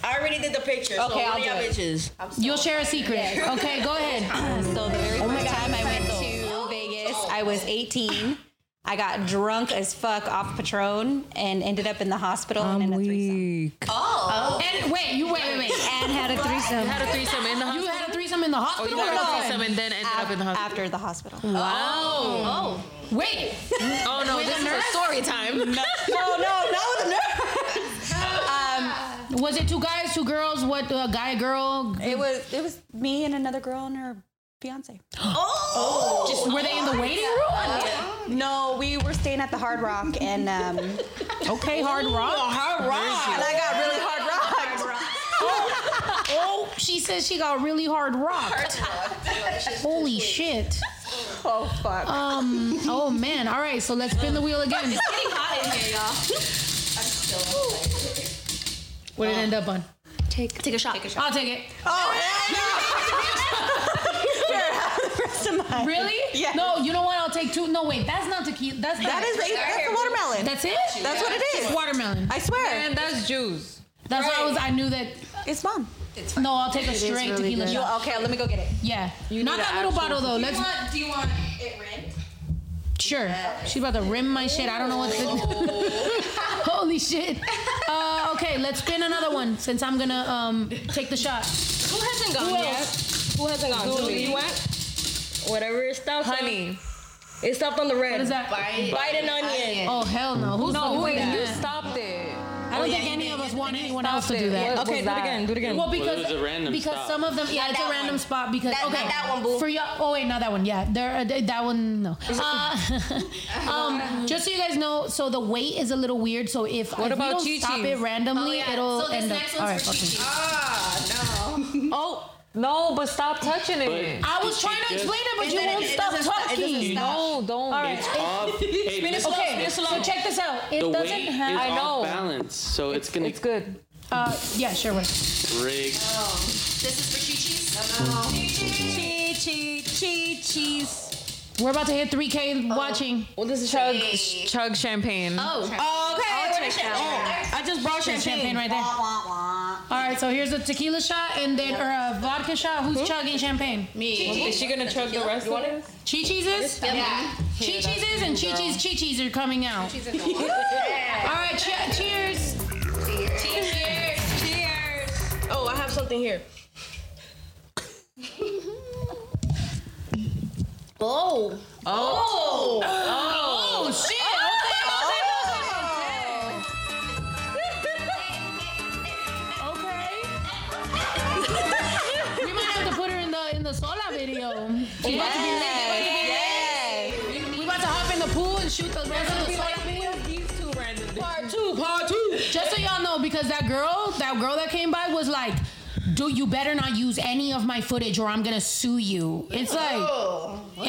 I already did the picture. so Okay, one I'll of y'all do it. bitches. You'll share a secret. Okay, go ahead. So the very first time I went I was 18. I got drunk as fuck off Patron and ended up in the hospital and in a threesome. Oh. And wait, you wait, wait, wait. And had a threesome. You had a threesome in the You had a threesome in the Oh, hospital. you had a threesome and then ended up in the hospital. After the hospital. Wow. Oh. oh. Wait. Oh no, With this a is nurse? a story time. no, no, not with a nurse. um, Was it two guys, two girls? What uh, guy, girl? it was it was me and another girl and her fiance. Oh, just were they in the waiting room? No, we were staying at the Hard Rock and um, Okay, hard rock. Hard Rock, and I got really hard rock. Oh, she says she got really hard rock. Holy shit. Oh fuck. Um. Oh man. All right. So let's spin the wheel again. It's getting hot in here, y'all. I still What did it end up on? Take take a shot. Take a shot. I'll take it. Oh hell no! the rest of mine. Really? Yeah. No. You know what? I'll take two. No, wait. That's not tequila. That's That is that's the watermelon. That's it. That's what it is. It's watermelon. I swear. And that's juice. That's why I was. I knew that. It's mom. It's fun. no, I'll take a straight really tequila good. You, okay, let me go get it. Yeah. You Not that little bottle though. Let's. Do you want it rimmed? Sure. She's about to rim my shit. I don't know what to Holy shit. Uh, okay, let's spin another one since I'm gonna um, take the shot. Who hasn't gone Who yet? Who hasn't gone? Julie, you went? Whatever it stopped on. Honey. It stopped on the red. What is that? Bite an onion. Oh hell no. Who's No, fucking wait, doing you stopped it. I don't think any of us want anyone else to do that. What Okay, was do it again. Do it again. Well, because was a random because spot. some of them, yeah, Not it's a random one. spot because That- okay, not that one, boo. for y'all. Oh wait, not that one. Yeah, there, uh, that one no. Uh, um, just so you guys know, so the weight is a little weird. So if, What if we about don't stop Chi-Chi's? it randomly, Oh, yeah. it'll So this end up. next All one's right, for fucking. Chi-Chi. Oh, No, but stop touching it. I was trying to explain it, but you won't it stop doesn't it talking. stop. No, don't. All right. It's off. Hey, listen. Okay, Spin so check this out. It the doesn't weight have. is I know. off balance, so it's gonna It's good. Uh, yeah, sure. Wait. rig. This is for Chi-Chi's. Chi chi chi cheese. We're about to hit 3K watching. Well, this is Chug, champagne. chug champagne. Oh. Oh, okay. I'll what take is? I just brought There's champagne. champagne right there. All right, so here's a tequila shot and then or a vodka shot. Who's chugging champagne? Me. Is she gonna chug the rest of it? Chi Chi's is? Yeah. Chi Chi's is and Chi Chi's Chi Chi's are coming out. All right, che- cheers. Cheers. Cheers. Oh, I have something here. Oh. Oh, oh shit. Video. She's about to be lit. We about to hop in the pool and shoot the rest of the Sola video. These two random. Part two, part two. Just so y'all know, because that girl, that girl that came by was like, "Do you better not use any of my footage, or I'm gonna sue you." It's like,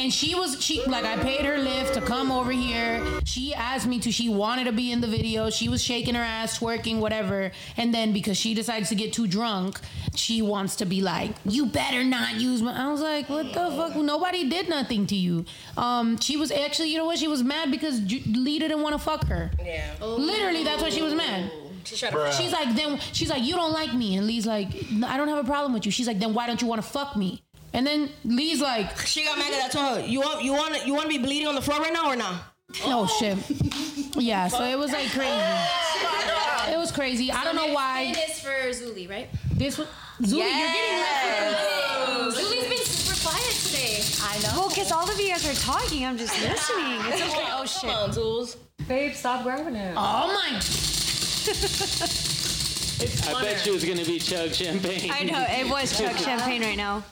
and she was she like I paid her lift to come over here. She asked me to. She wanted to be in the video. She was shaking her ass, twerking, whatever. And then because she decides to get too drunk, she wants to be like, "You better not use my." I was like, "What the fuck? Nobody did nothing to you." Um, she was actually, you know what? She was mad because Ju- Lee didn't want to fuck her. Yeah. Literally, that's why she was mad. She's like, then she's like, you don't like me, and Lee's like, "No, I don't have a problem with you. She's like, then why don't you want to fuck me? And then Lee's like, She got mad at that. I told her, you want you want you want to be bleeding on the floor right now or not? oh shit, yeah. So it was like crazy. It was crazy. I don't know why It is for Zuli, right? this was. Zuli, you're getting left. Zuli's been super quiet today. I know. Well, because all of you guys are talking, I'm just listening. It's okay. Oh Come shit. on, tools. Babe, stop grabbing it. Oh my! I bet you it's gonna be chug champagne. I know it was chug champagne right now.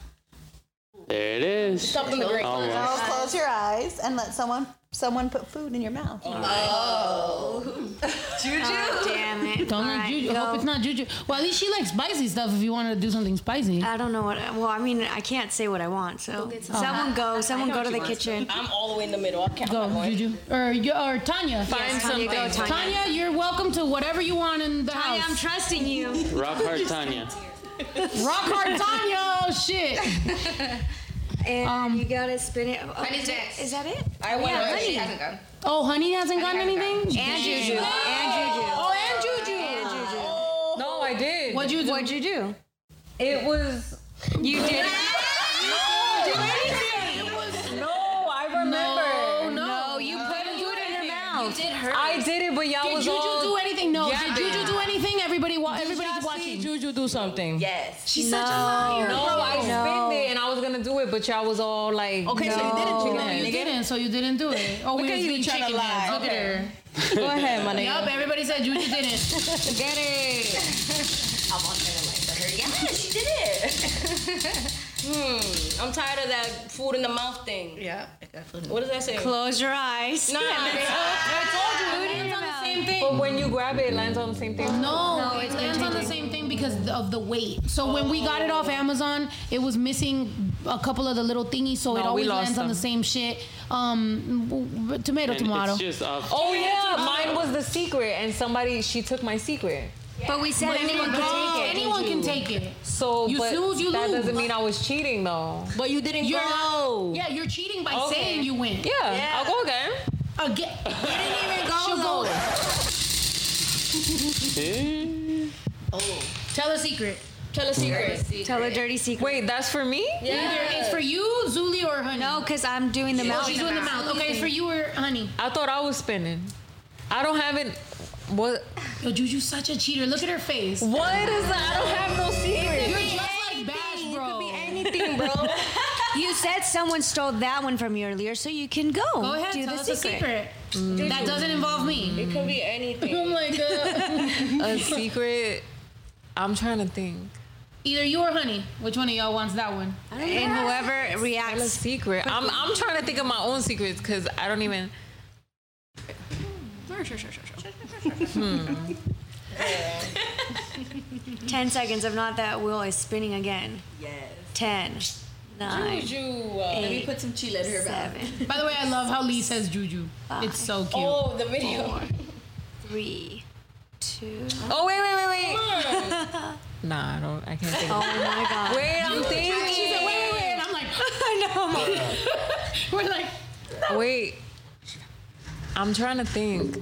There it is. Stop in the grate. Now close your eyes and let someone someone put food in your mouth. Oh, Juju? Oh, damn it. Don't All like right, juju. go. Hope it's not juju. Well, at least she likes spicy stuff. If you want to do something spicy. I don't know what. Well, I mean, I can't say what I want. So someone go. Someone go to the kitchen. I'm all the way in the middle. I can't. Go, Juju. Or, or Tanya. Find Tanya, something. go, Tanya. Tanya, you're welcome to whatever you want in the house. Tanya, I'm trusting you. Rock hard Tanya. Rock hard Tanya. Oh shit. And Um, you gotta spin it. Oh, Honey's that- next. is that it? I went yeah, already. honey. Hasn't gone. Oh, honey hasn't gotten anything. And Juju. And Juju. Oh, and Juju. And Juju. No, I did. What'd you do? What'd you do? It was. You did it. Was. No, I remember. No, no, you put it. You didn't hers. I did it, but y'all Did was Juju all do anything? No. yapping. Did Juju do anything? Everybody, wa- everybody's Y'all see watching. Juju do something. Yes. She's such a liar. No, I No. spent it and I was gonna do it, but y'all was all like, Okay, so you didn't do No, that. you didn't, so you didn't do it. Oh, we at was you being trying to chicken heads. lie. Look at her. Go ahead, my nigga. Yup, everybody said Juju didn't. get it. I'm on to like for her. Yeah, she did it. Hmm, I'm tired of that food in the mouth thing. yeah, I got food. What does that say? Close your eyes. no Nah, It lands on the same thing. But when you grab it, it lands on the same thing. No, it lands on the same thing because of the weight. So when we got it off Amazon, it was missing a couple of the little thingies, so No, it always lost lands on the same shit. Um, w- w- tomato, And tomato. It's just. Oh yeah, mine was the secret, and somebody she took my secret. But we said But anyone can no, take it. Anyone can take it. So You but snooze, you that lose. doesn't mean I was cheating though. but you didn't You're go. Yeah, you're cheating by Okay. saying you win. Yeah, I'll go again. Again. You didn't even go. She'll go. Eh? Tell a secret. Tell a secret. Tell a dirty secret. Wait, that's for me? Either it's for you, Zuli, or Honey. No, because I'm doing the Oh, mouth. she's doing the mouth. Okay, it's for you or Honey. I thought I was spinning. I don't have it. What? Yo, Juju's such a cheater. Look at her face. What is that? I don't have no secret. You're just like Bash, bro. You could be anything, bro. You said someone stole that one from you earlier, so you can go. Go ahead, Do tell the us a secret. Mm. That doesn't involve me. It could be anything. Oh my god. A secret. I'm trying to think. Either you or Honey. Which one of y'all wants that one? And whoever reacts. A reacts. secret. I'm I'm trying to think of my own secrets because I don't even. Ten seconds. If not, that wheel is spinning again. Yes. Ten, nine, Juju. Uh, Let me put some chile in her mouth. seven, By the way, I love how Lee says Juju. It's so cute. oh, the video. three, two. Oh wait wait wait wait. Nah, I don't. I can't think. Oh my god. Wait, I'm She said, thinking. wait, wait, wait. And I'm like, I know. We're like, Wait. I'm trying to think.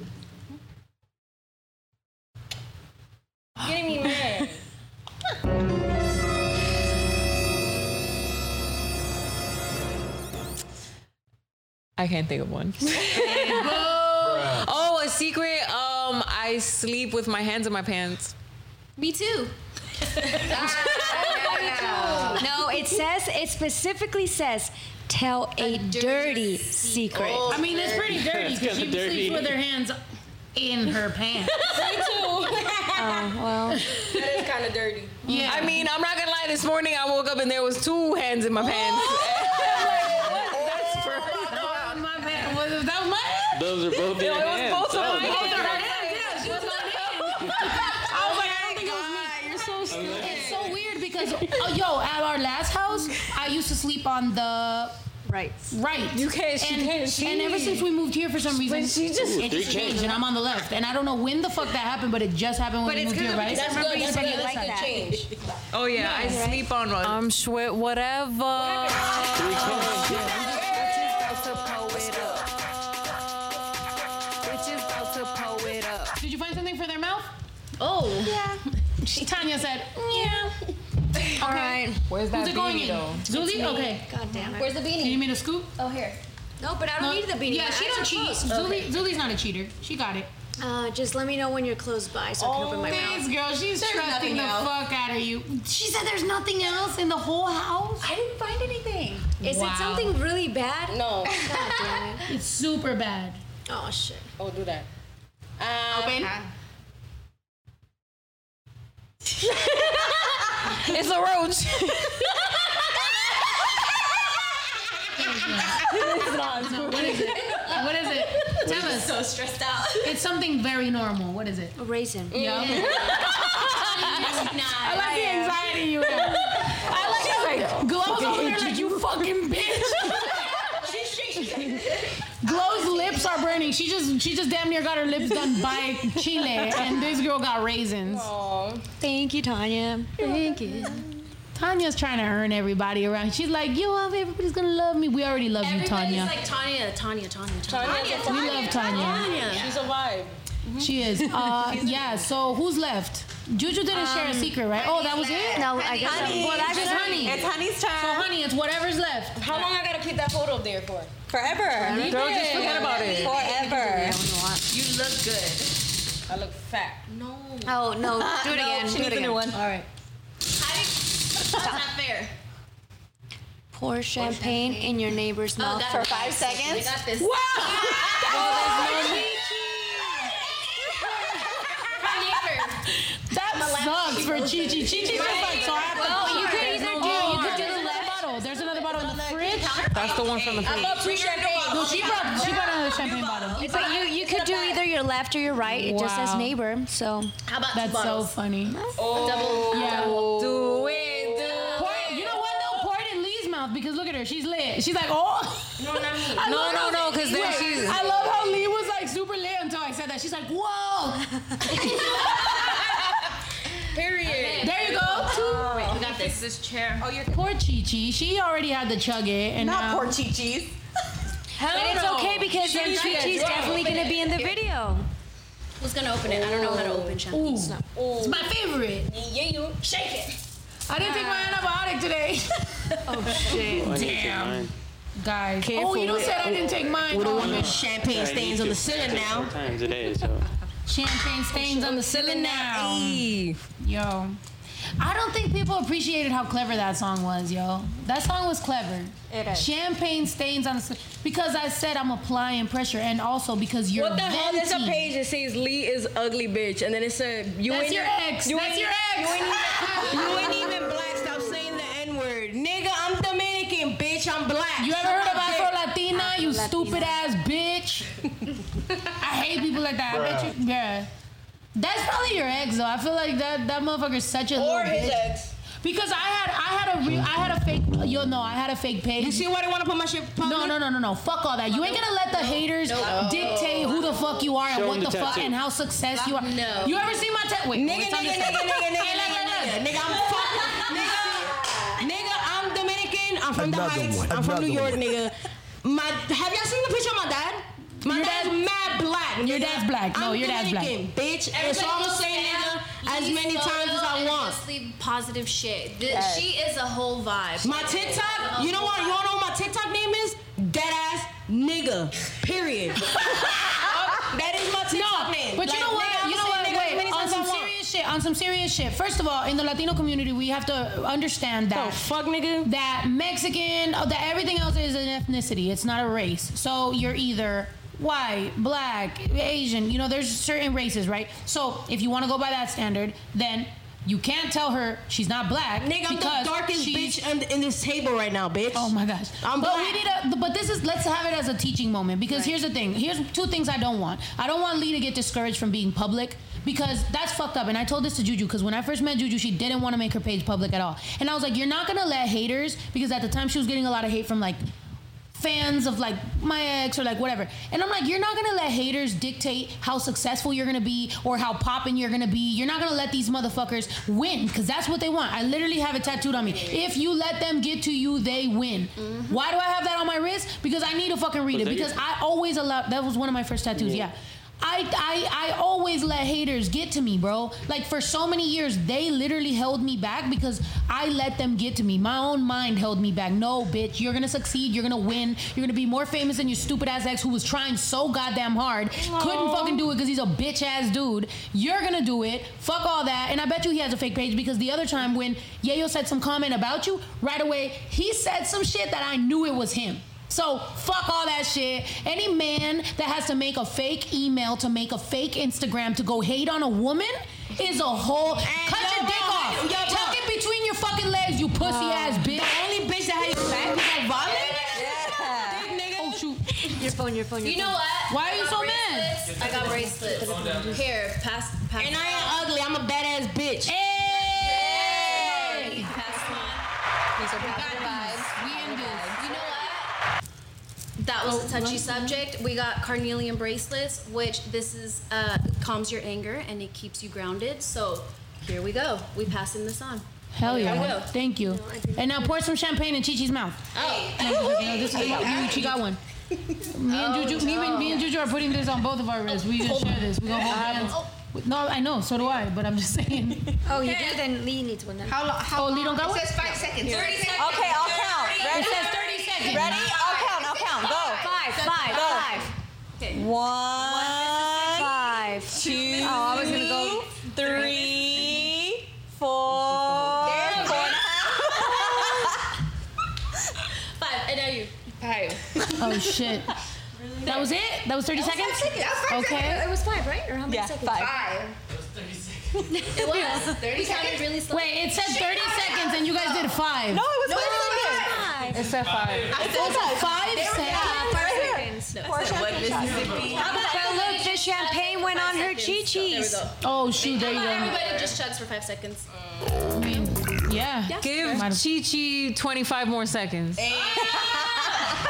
Getting me mad. I can't think of one. oh, a secret. Um, I sleep with my hands in my pants. Me too. No, it says it specifically says tell a, dirty, secret. I mean, it's pretty dirty because she dirty. sleeps with her hands in her pants. Oh, well, That is kind of dirty. Yeah. I mean, I'm not gonna lie. This morning I woke up and there was two hands in my pants. Oh! That's for oh, my bad. Was that was my? Those are both in It was hands. both of Oh, my Those hands. are her hands. Yeah, she was going in. I was like, I don't think it was me. You're so stupid. It's so weird because, oh, yo, at our last house, I used to sleep on the right. right. You can't- she and, can't see. And ever since we moved here, for some reason, she just- it just changed, and I'm on the left. And I don't know when the fuck that happened, but it just happened when But we moved here, good. right? That's good. That's said good. you Like like that. change. Oh yeah, I sleep on one. I'm sweat whatever. Did you find something for their mouth? Oh. Yeah. Tanya said, yeah. All right. Where's that Who's it going beanie, in? though? Zuli? Okay. God damn it. Where's the beanie? Can you beanie? mean a scoop? Oh, here. No, but I don't need the beanie. Yeah, My she eyes don't are cheat. closed. Zuli, Zuli's not a cheater. She got it. Uh, just let me know when you're close by so I can open my This mouth. girl, she's trusting nothing the else. fuck out of you. She said there's nothing else in the whole house. I didn't find anything. Is Wow. it something really bad? No. God damn it. It's super bad. Oh shit. Oh, do that. Um, Open. It's a roach. What is it? What is it? Tell us. So stressed out. It's something very normal. What is it? A raisin. Yeah. I like the anxiety you have. I like it. Like, Glow's over there like, you fucking bitch. Glow's lips are burning. She just she just damn near got her lips done by Chile, and this girl got raisins. Thank you, Tanya. Thank you. Tanya's trying to earn everybody around. She's like, yo, everybody's gonna love me. We already love you, Everybody's Tanya. like Tanya, Tanya, Tanya, Tanya. Tanya, we love Tanya. She's a vibe. She is. Uh, yeah. So who's left? Juju didn't share a secret, right? Oh, that was it. No, I guess. Honey. Well, that's just honey. It's Honey's turn. So honey, it's whatever's left. How long I gotta keep that photo up there for? Forever. Girl, just forget about it. Forever. You look good. I look fat. No. Oh no, do it again. She do it needs a again. new one. All right. That's not fair. Pour champagne in your neighbor's mouth got for it. five I seconds. got this. My neighbor. That sucks for Chi Chi. Chi Chi was like, so I have to Well, you could either do- you could do the another bottle. There's another bottle in the fridge. That's the one from the fridge. No, she brought she brought another champagne bottle. But you you could do either your left or your right. It just says Wow. neighbor. So How about That's so bottles? funny. Double. Yeah. Do it, do Pour it, mouth because look at her. She's lit. She's like, oh. No, not me. I No, love no, how- no, 'cause then Wait, she's- I love how Lee was like super lit until I said that. She's like, whoa. Period. There you go. Wait, we got this. This chair. Oh, you're Poor Chi Chi. She already had to chug it, and Not now, poor Chi-Chi's. but it's okay because then Chi Chi's definitely gonna be in the video. Who's gonna open it? I don't know how to open champagne. Ooh. It's my favorite. Yeah, you. Shake it. I didn't take my antibiotic today. Oh, I need to take Damn. mine. Guys. oh, you don't said I didn't take mine. We don't Oh, want no. no champagne I stains need on to the ceiling take now. Four times a day, so. Champagne oh, stains on the ceiling now. Hey. Yo. I don't think people appreciated how clever that song was, yo. That song was clever. It is. Champagne stains on the ce- because I said I'm applying pressure, and also because you're What the hell? There's a venting. page that says Lee is ugly bitch, and then it said you That's ain't your ex. You That's ain't, your ex. You ain't, even, you ain't even bitch. I'm black. You ever heard of Suck Afro my dick. Latina? You stupid ass bitch. I hate people like that. I bet you, yeah. That's probably your ex though. I feel like that that motherfucker's such a Or little his bitch. ex. Because I had I had a re- I had a fake. You'll know I had a fake page. You see why they want to put my shit? Public? No, no, no, no, no. Fuck all that. You ain't gonna let the haters dictate who the fuck you are and what the, the fuck and how success you are. No. You ever seen my tattoo? Wait, Nigga, wait, tell me nigga, something. nigga, nigga, nigga, Hey, look, look, nigga, nigga, I'm fuck, nigga, nigga, I'm Dominican. I'm from the Heights. one, I'm from New another York, nigga. My, have y'all seen the picture of my dad? My Your dad's dad- mad black. Your dad's black. No, I'm your dad's black. Bitch. And so I'm gonna say nigga as many times as I want. Just leave positive shit. Th- She is a whole vibe. My TikTok, you know what? You wanna know what my TikTok name is? Dead ass nigga. Period. that is my TikTok No, name. but you Like, know You know what? Shit. On some serious shit. First of all, in the Latino community, we have to understand that. Oh, that fuck, nigga. that Mexican, oh, that everything else is an ethnicity. It's not a race. So you're either white, black, Asian. You know, there's certain races, right? So if you want to go by that standard, then you can't tell her she's not black Nigga, I'm because the darkest bitch in, in this table right now, bitch. Oh my gosh. I'm but black. we need a but this is let's have it as a teaching moment because here's the thing. Here's two things I don't want. I don't want Lee to get discouraged from being public because that's fucked up. And I told this to Juju because when I first met Juju, she didn't want to make her page public at all. And I was like, you're not gonna let haters because at the time she was getting a lot of hate from like fans of like my ex or like whatever. And I'm like, you're not gonna let haters dictate how successful you're gonna be or how popping you're gonna be. You're not gonna let these motherfuckers win because that's what they want. I literally have it tattooed on me. If you let them get to you, they win. Why do I have that on my wrist? Because I need to fucking read it. your- Because I always allow. That was one of my first tattoos. Yeah. I, I, I always let haters get to me, bro. Like for so many years, they literally held me back because I let them get to me. My own mind held me back. No, bitch, you're gonna succeed. You're gonna win. You're gonna be more famous than your stupid ass ex who was trying so goddamn hard, couldn't fucking do it because he's a bitch ass dude. You're gonna do it. Fuck all that. And I bet you he has a fake page because the other time when Yayo said some comment about you, right away he said some shit that I knew it was him. So fuck all that shit. Any man that has to make a fake email to make a fake Instagram to go hate on a woman is a whole cut yo, your dick bro, off. yo, bro. Tuck it between your fucking legs, you pussy uh, ass bitch. The only bitch that had your back was that vomit. Oh. Your phone, your phone, your You know what? Why are you got so mad? I got bracelets. Here, pass, pass. And I ain't ugly. I'm a badass bitch. Hey! Pass mine. These are positive vibes. We in this. You know what? That was a touchy subject. We got carnelian bracelets, which this is uh, calms your anger and it keeps you grounded. So here we go. We passing this on. Hell There we yeah. go. Thank you. And now pour some champagne in Chichi's mouth. Oh, No, no, this is, you, she got one. Me and Juju, me, and- me and Juju are putting this on both of our wrists. We gonna share this. We gonna hold hands. No, I know. So do I. But I'm just saying. Oh, you do? Then Lee needs one then. How, lo- how Oh, Lee don't long? got one? It says five seconds. 30 seconds. Okay, I'll count. It says 30 seconds. Ready? I'll count. I'll count. Go. Five, five, Go. five. One, Five. two, Oh, I was gonna go. three, four, four and a half. Five. And now you. Five. Oh shit. That was it. That was 30 seconds. That's five Okay. seconds. It was five, right? Or how many Yeah, seconds? five. Five. It was. 30 sounded really slow. Wait, it said 30 seconds and you guys did five. No, it was No, five it was seconds. five. It's at five. I said five There we seconds. go. Five seconds. Four shots. Mississippi. But look, the champagne went on her There chi-chis. Oh shoot, there you go. Everybody just chugs for five seconds. I mean, yeah. Give Chi Chi 25 more seconds.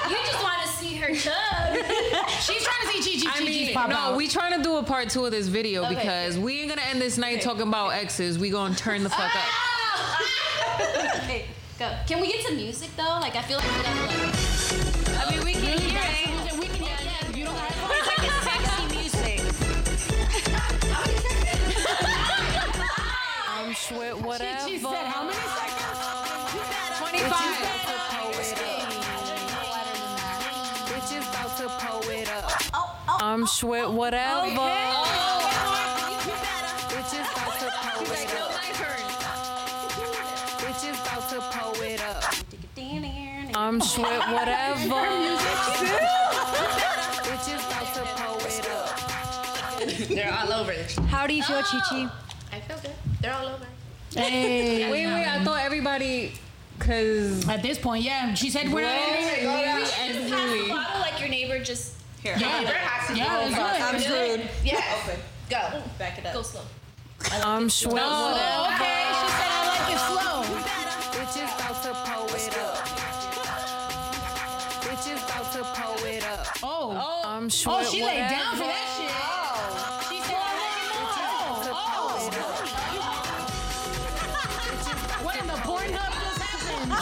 You just want to see her chug. She's trying to see Chi Chi I Chi mean, pop no, out. we trying to do a part two of this video Okay. because we ain't gonna end this night talking about exes. We gonna turn the fuck up. okay, go. Can we get some music though? Like I feel like we gotta like. I mean, we can hear it. We can hear it. You don't have It's like sexy music. I'm sweat whatever. She said how many seconds? 25. Bitches about to pull it up. I'm oh, sweat oh, oh. whatever. Bitches I'm sweat whatever. Bitches about to pull it up. They're all over. How do you feel, Chi-Chi? I feel good. They're all over. Hey. Wait, wait, I thought everybody, cause At this point, yeah. She said we're not ending it. and Pass the Louis. bottle like your neighbor just. Here. Yeah. Neighbor has to Yeah, go. it's good. I'm screwed. Yes. Go. Back it up. Go slow. I'm sweat Oh, okay. She said I like it slow. It up. Oh. I'm Oh, sweat she laid down for that shit. She said I like it more. Oh. What in the Pornhub just happened?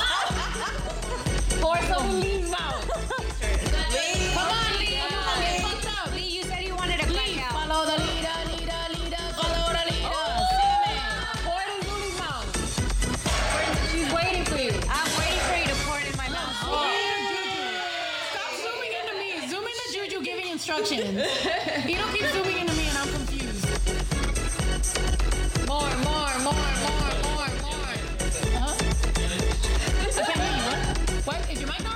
Pour some leaves out. Instructions. You don't keep zooming into me and I'm confused. More, more, more, more, more, more. Huh? I can't hear you. What? What? Is your mic on?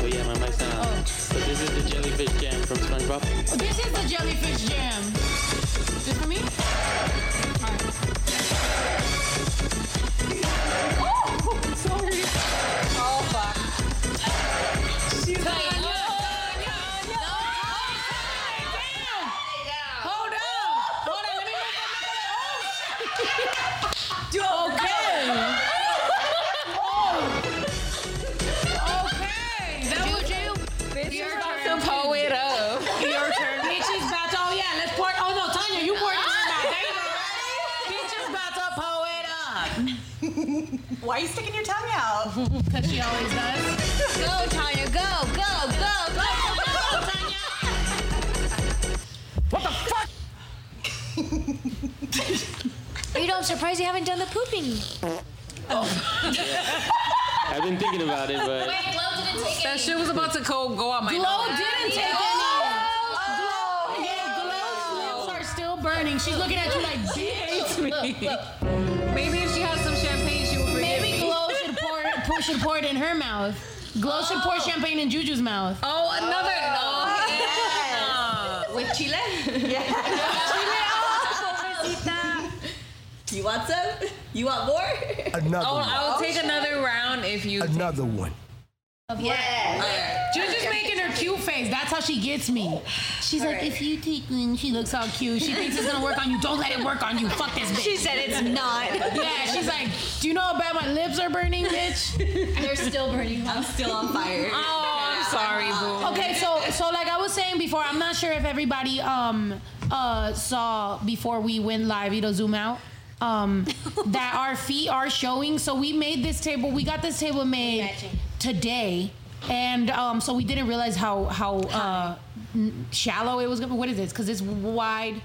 Oh yeah, my mic's not on. Oh. But this is the jellyfish jam from SpongeBob. Oh, this is the jellyfish jam. This for me? Oh, oh, fuck. Hold Because she always does. Go, Tanya, go, go, go, go, go, Tanya. What the fuck? You know, I'm surprised you haven't done the pooping. I've been thinking about it, but Wait, Glow didn't take That any. shit was about to go, go out my Glow nose. didn't take any. Oh, Glow, yeah, Glow's lips are still burning. She's looking at you like, bitch. Should pour, it- pour, should pour it in her mouth. Glow should pour oh. champagne in Juju's mouth. Oh, another oh, oh, no. With chile? Yeah. Chile. Oh, You want some? You want more? Another Oh, one. I'll take another round if you. Another one. Yeah. just making her cute face. That's how she gets me. She's like, if you take one, she looks all cute. She thinks it's gonna work on you. Don't let it work on you. Fuck this bitch. She said it's not. Yeah, she's like, do you know how bad my lips are burning, bitch? They're still burning. I'm still on fire. Oh, I'm sorry, boo. Okay, so so like I was saying before, I'm not sure if everybody um uh saw before we went live, you know, zoom out. Um, that our feet are showing. So we made this table. We got this table made today. and um, so we didn't realize how how uh, shallow it was gonna. What is this? Because it's wide,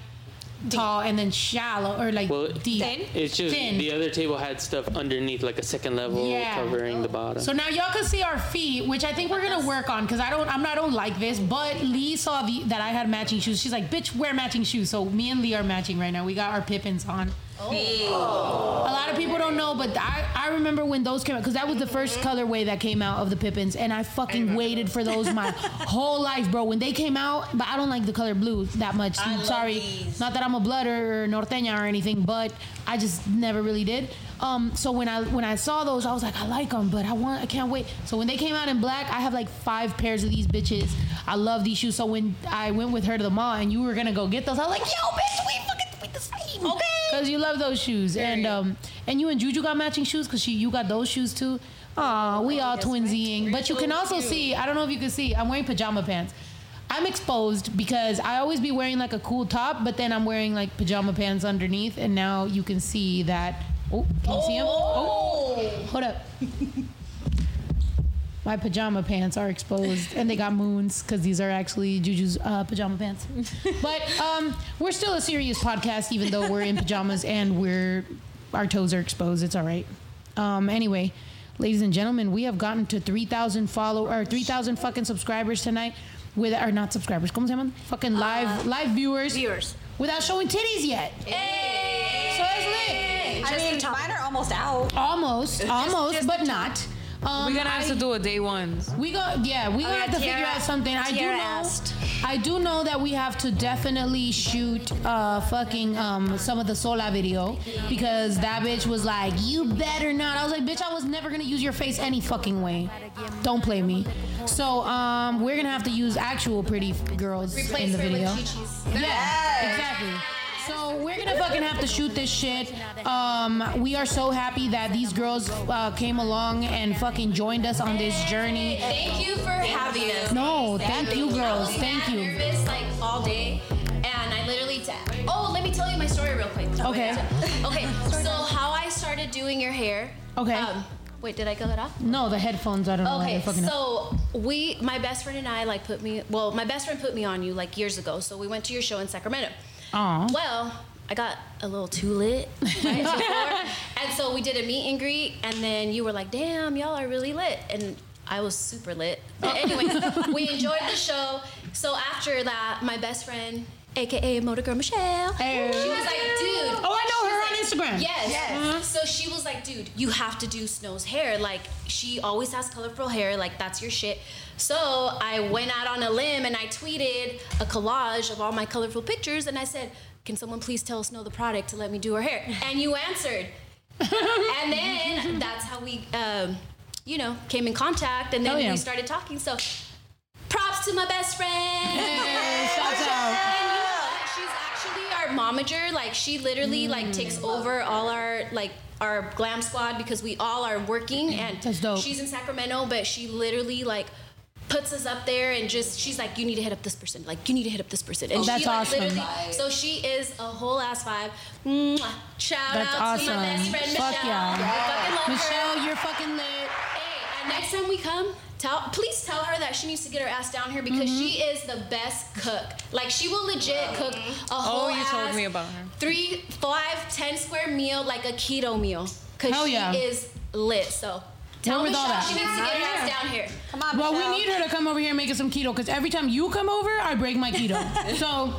tall, and then shallow or like Well, deep. It's just Thin. the other table had stuff underneath, like a second level Yeah. covering the bottom. So now y'all can see our feet, which I think we're gonna work on because I don't, I'm not, I don't like this. But Lee saw the, that I had matching shoes. She's like, "Bitch, wear matching shoes." So me and Lee are matching right now. We got our Pippins on. Oh. A lot of people don't know, but I, I remember when those came out because that was the first colorway that came out of the Pippins, and I fucking waited for those my whole life, bro. When they came out, but I don't like the color blue that much. I sorry, not that I'm a blooder or norteña or anything, but I just never really did. Um, so when I when I saw those, I was like, I like them, but I want, I can't wait. So when they came out in black, I have like five pairs of these bitches. I love these shoes. So when I went with her to the mall and you were gonna go get those, I was like, Yo, bitch, we Okay. Because you love those shoes, and um, and you and Juju got matching shoes because she you got those shoes too. Aw, we all twinsying. But you can also see. I don't know if you can see. I'm wearing pajama pants. I'm exposed because I always be wearing like a cool top, but then I'm wearing like pajama pants underneath, and now you can see that. Oh, can you see them? Oh, hold up. My pajama pants are exposed, and they got moons because these are actually Juju's uh, pajama pants. But um, we're still a serious podcast, even though we're in pajamas and we're our toes are exposed. It's all right. Um, anyway, ladies and gentlemen, we have gotten to 3,000 follow or 3,000 fucking subscribers tonight. With or not subscribers, come llaman? Fucking live live viewers. Viewers. Without showing titties yet. So that's lit. I mean, mine are almost out. Almost, almost, but not. Um, We're gonna have I- to do a day ones. we go, yeah, we gonna yeah, have to figure out something. I do know, asked. I do know that we have to definitely shoot uh fucking um some of the Sola video because that bitch was like, you better not. I was like, bitch, I was never gonna use your face any fucking way. Don't play me. So um, we're gonna have to use actual pretty f- girls in the video. Yeah, exactly. So we're gonna fucking have to shoot this shit. Um, we are so happy that these girls uh, came along and fucking joined us on this journey. Thank you for having us. No, thank you, girls. Thank you. Nervous like all day, and I literally. T- oh, let me tell you my story real quick. Okay. Okay. So how I started doing your hair. Okay. Um, wait, did I cut it off? No, the headphones. I don't know. Okay, up. so we, my best friend and I, like put me. Well, my best friend put me on you like years ago. So we went to your show in Sacramento. Aw. Well, I got a little too lit right before, and so we did a meet and greet, and then you were like, "Damn, y'all are really lit," and I was super lit. But oh. anyways, we enjoyed the show. So after that, my best friend, aka Motor Girl Michelle, Hey. she was like, "Dude." Oh, I know her was on Instagram. Yes. Uh-huh. So she was like, dude, you have to do Snow's hair. Like, she always has colorful hair. Like, that's your shit. So I went out on a limb and I tweeted a collage of all my colorful pictures and I said, can someone please tell Snow Tha Product to let me do her hair? And you answered. and then that's how we, um, you know, came in contact and then Hell yeah. we started talking. So props to my best friend. Hey, shouts out. And you know what? She's actually our momager. Like she literally Mm. like takes over all our like our glam squad because we all are working and she's in Sacramento, but she literally like puts us up there and just she's like, you need to hit up this person. Like you need to hit up this person. And Oh, that's she like awesome. literally so she is a whole ass vibe. Mwah. Shout That's out to my awesome. best friend Fuck Michelle. yeah. Fucking love her. Michelle, you're fucking lit. Hey, and next time we come, tell please tell her that she needs to get her ass down here because Mm-hmm. she is the best cook. Like she will legit cook a whole Oh, you told me about her. Three, five, ten square meal like a keto meal. Cause Hell she yeah. is lit. So tell Where with all that? she needs to get her ass down here. Come on, Well, we need her to come over here and make us some keto because every time you come over, I break my keto. So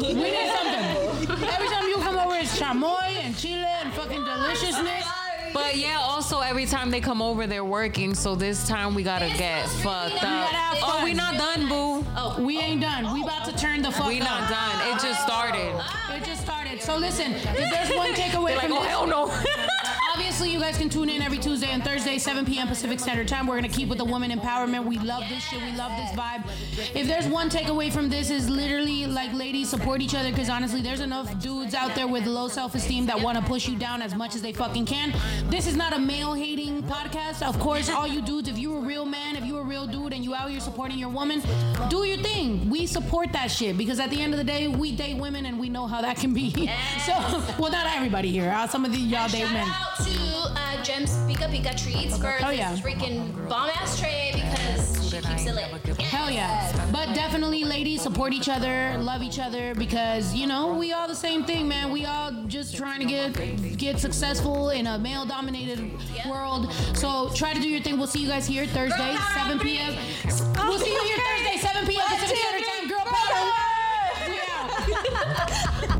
we need something. Every time you come over, it's chamoy and chile and fucking deliciousness. But yeah, also every time they come over, they're working. So this time we gotta get fucked up. gotta Oh, we not done, boo. Oh, We ain't done. We about to turn the fuck We up. not done. It just started. It just started. So listen, if there's one takeaway Like, from oh this, hell no. obviously you guys can tune in every Tuesday and Thursday, 7 p.m. Pacific Standard Time. We're gonna keep with the woman empowerment. We love this shit. We love this vibe. If there's one takeaway from this, is literally like ladies support each other because honestly, there's enough dudes out there with low self-esteem that want to push you down as much as they fucking can. This is not a male-hating podcast. Of course, all you dudes, if you a real man, if you a real dude, and you out here supporting your woman, do your thing. We support that shit because at the end of the day, we date women and we know how that can be. So, well, not everybody here. Uh, some of the y'all date men. Out to uh, Gems Pika Pika Treats for Oh, this yeah. freaking bomb ass tray because she keeps it lit. Hell yeah. But definitely, ladies, support each other, love each other because you know we all the same thing, man. We all just trying to get get successful in a male-dominated world. So try to do your thing. We'll see you guys here Thursday, 7 p.m. We'll see you here Thursday, 7 p.m. Pacific Standard Time. Girl power. We out.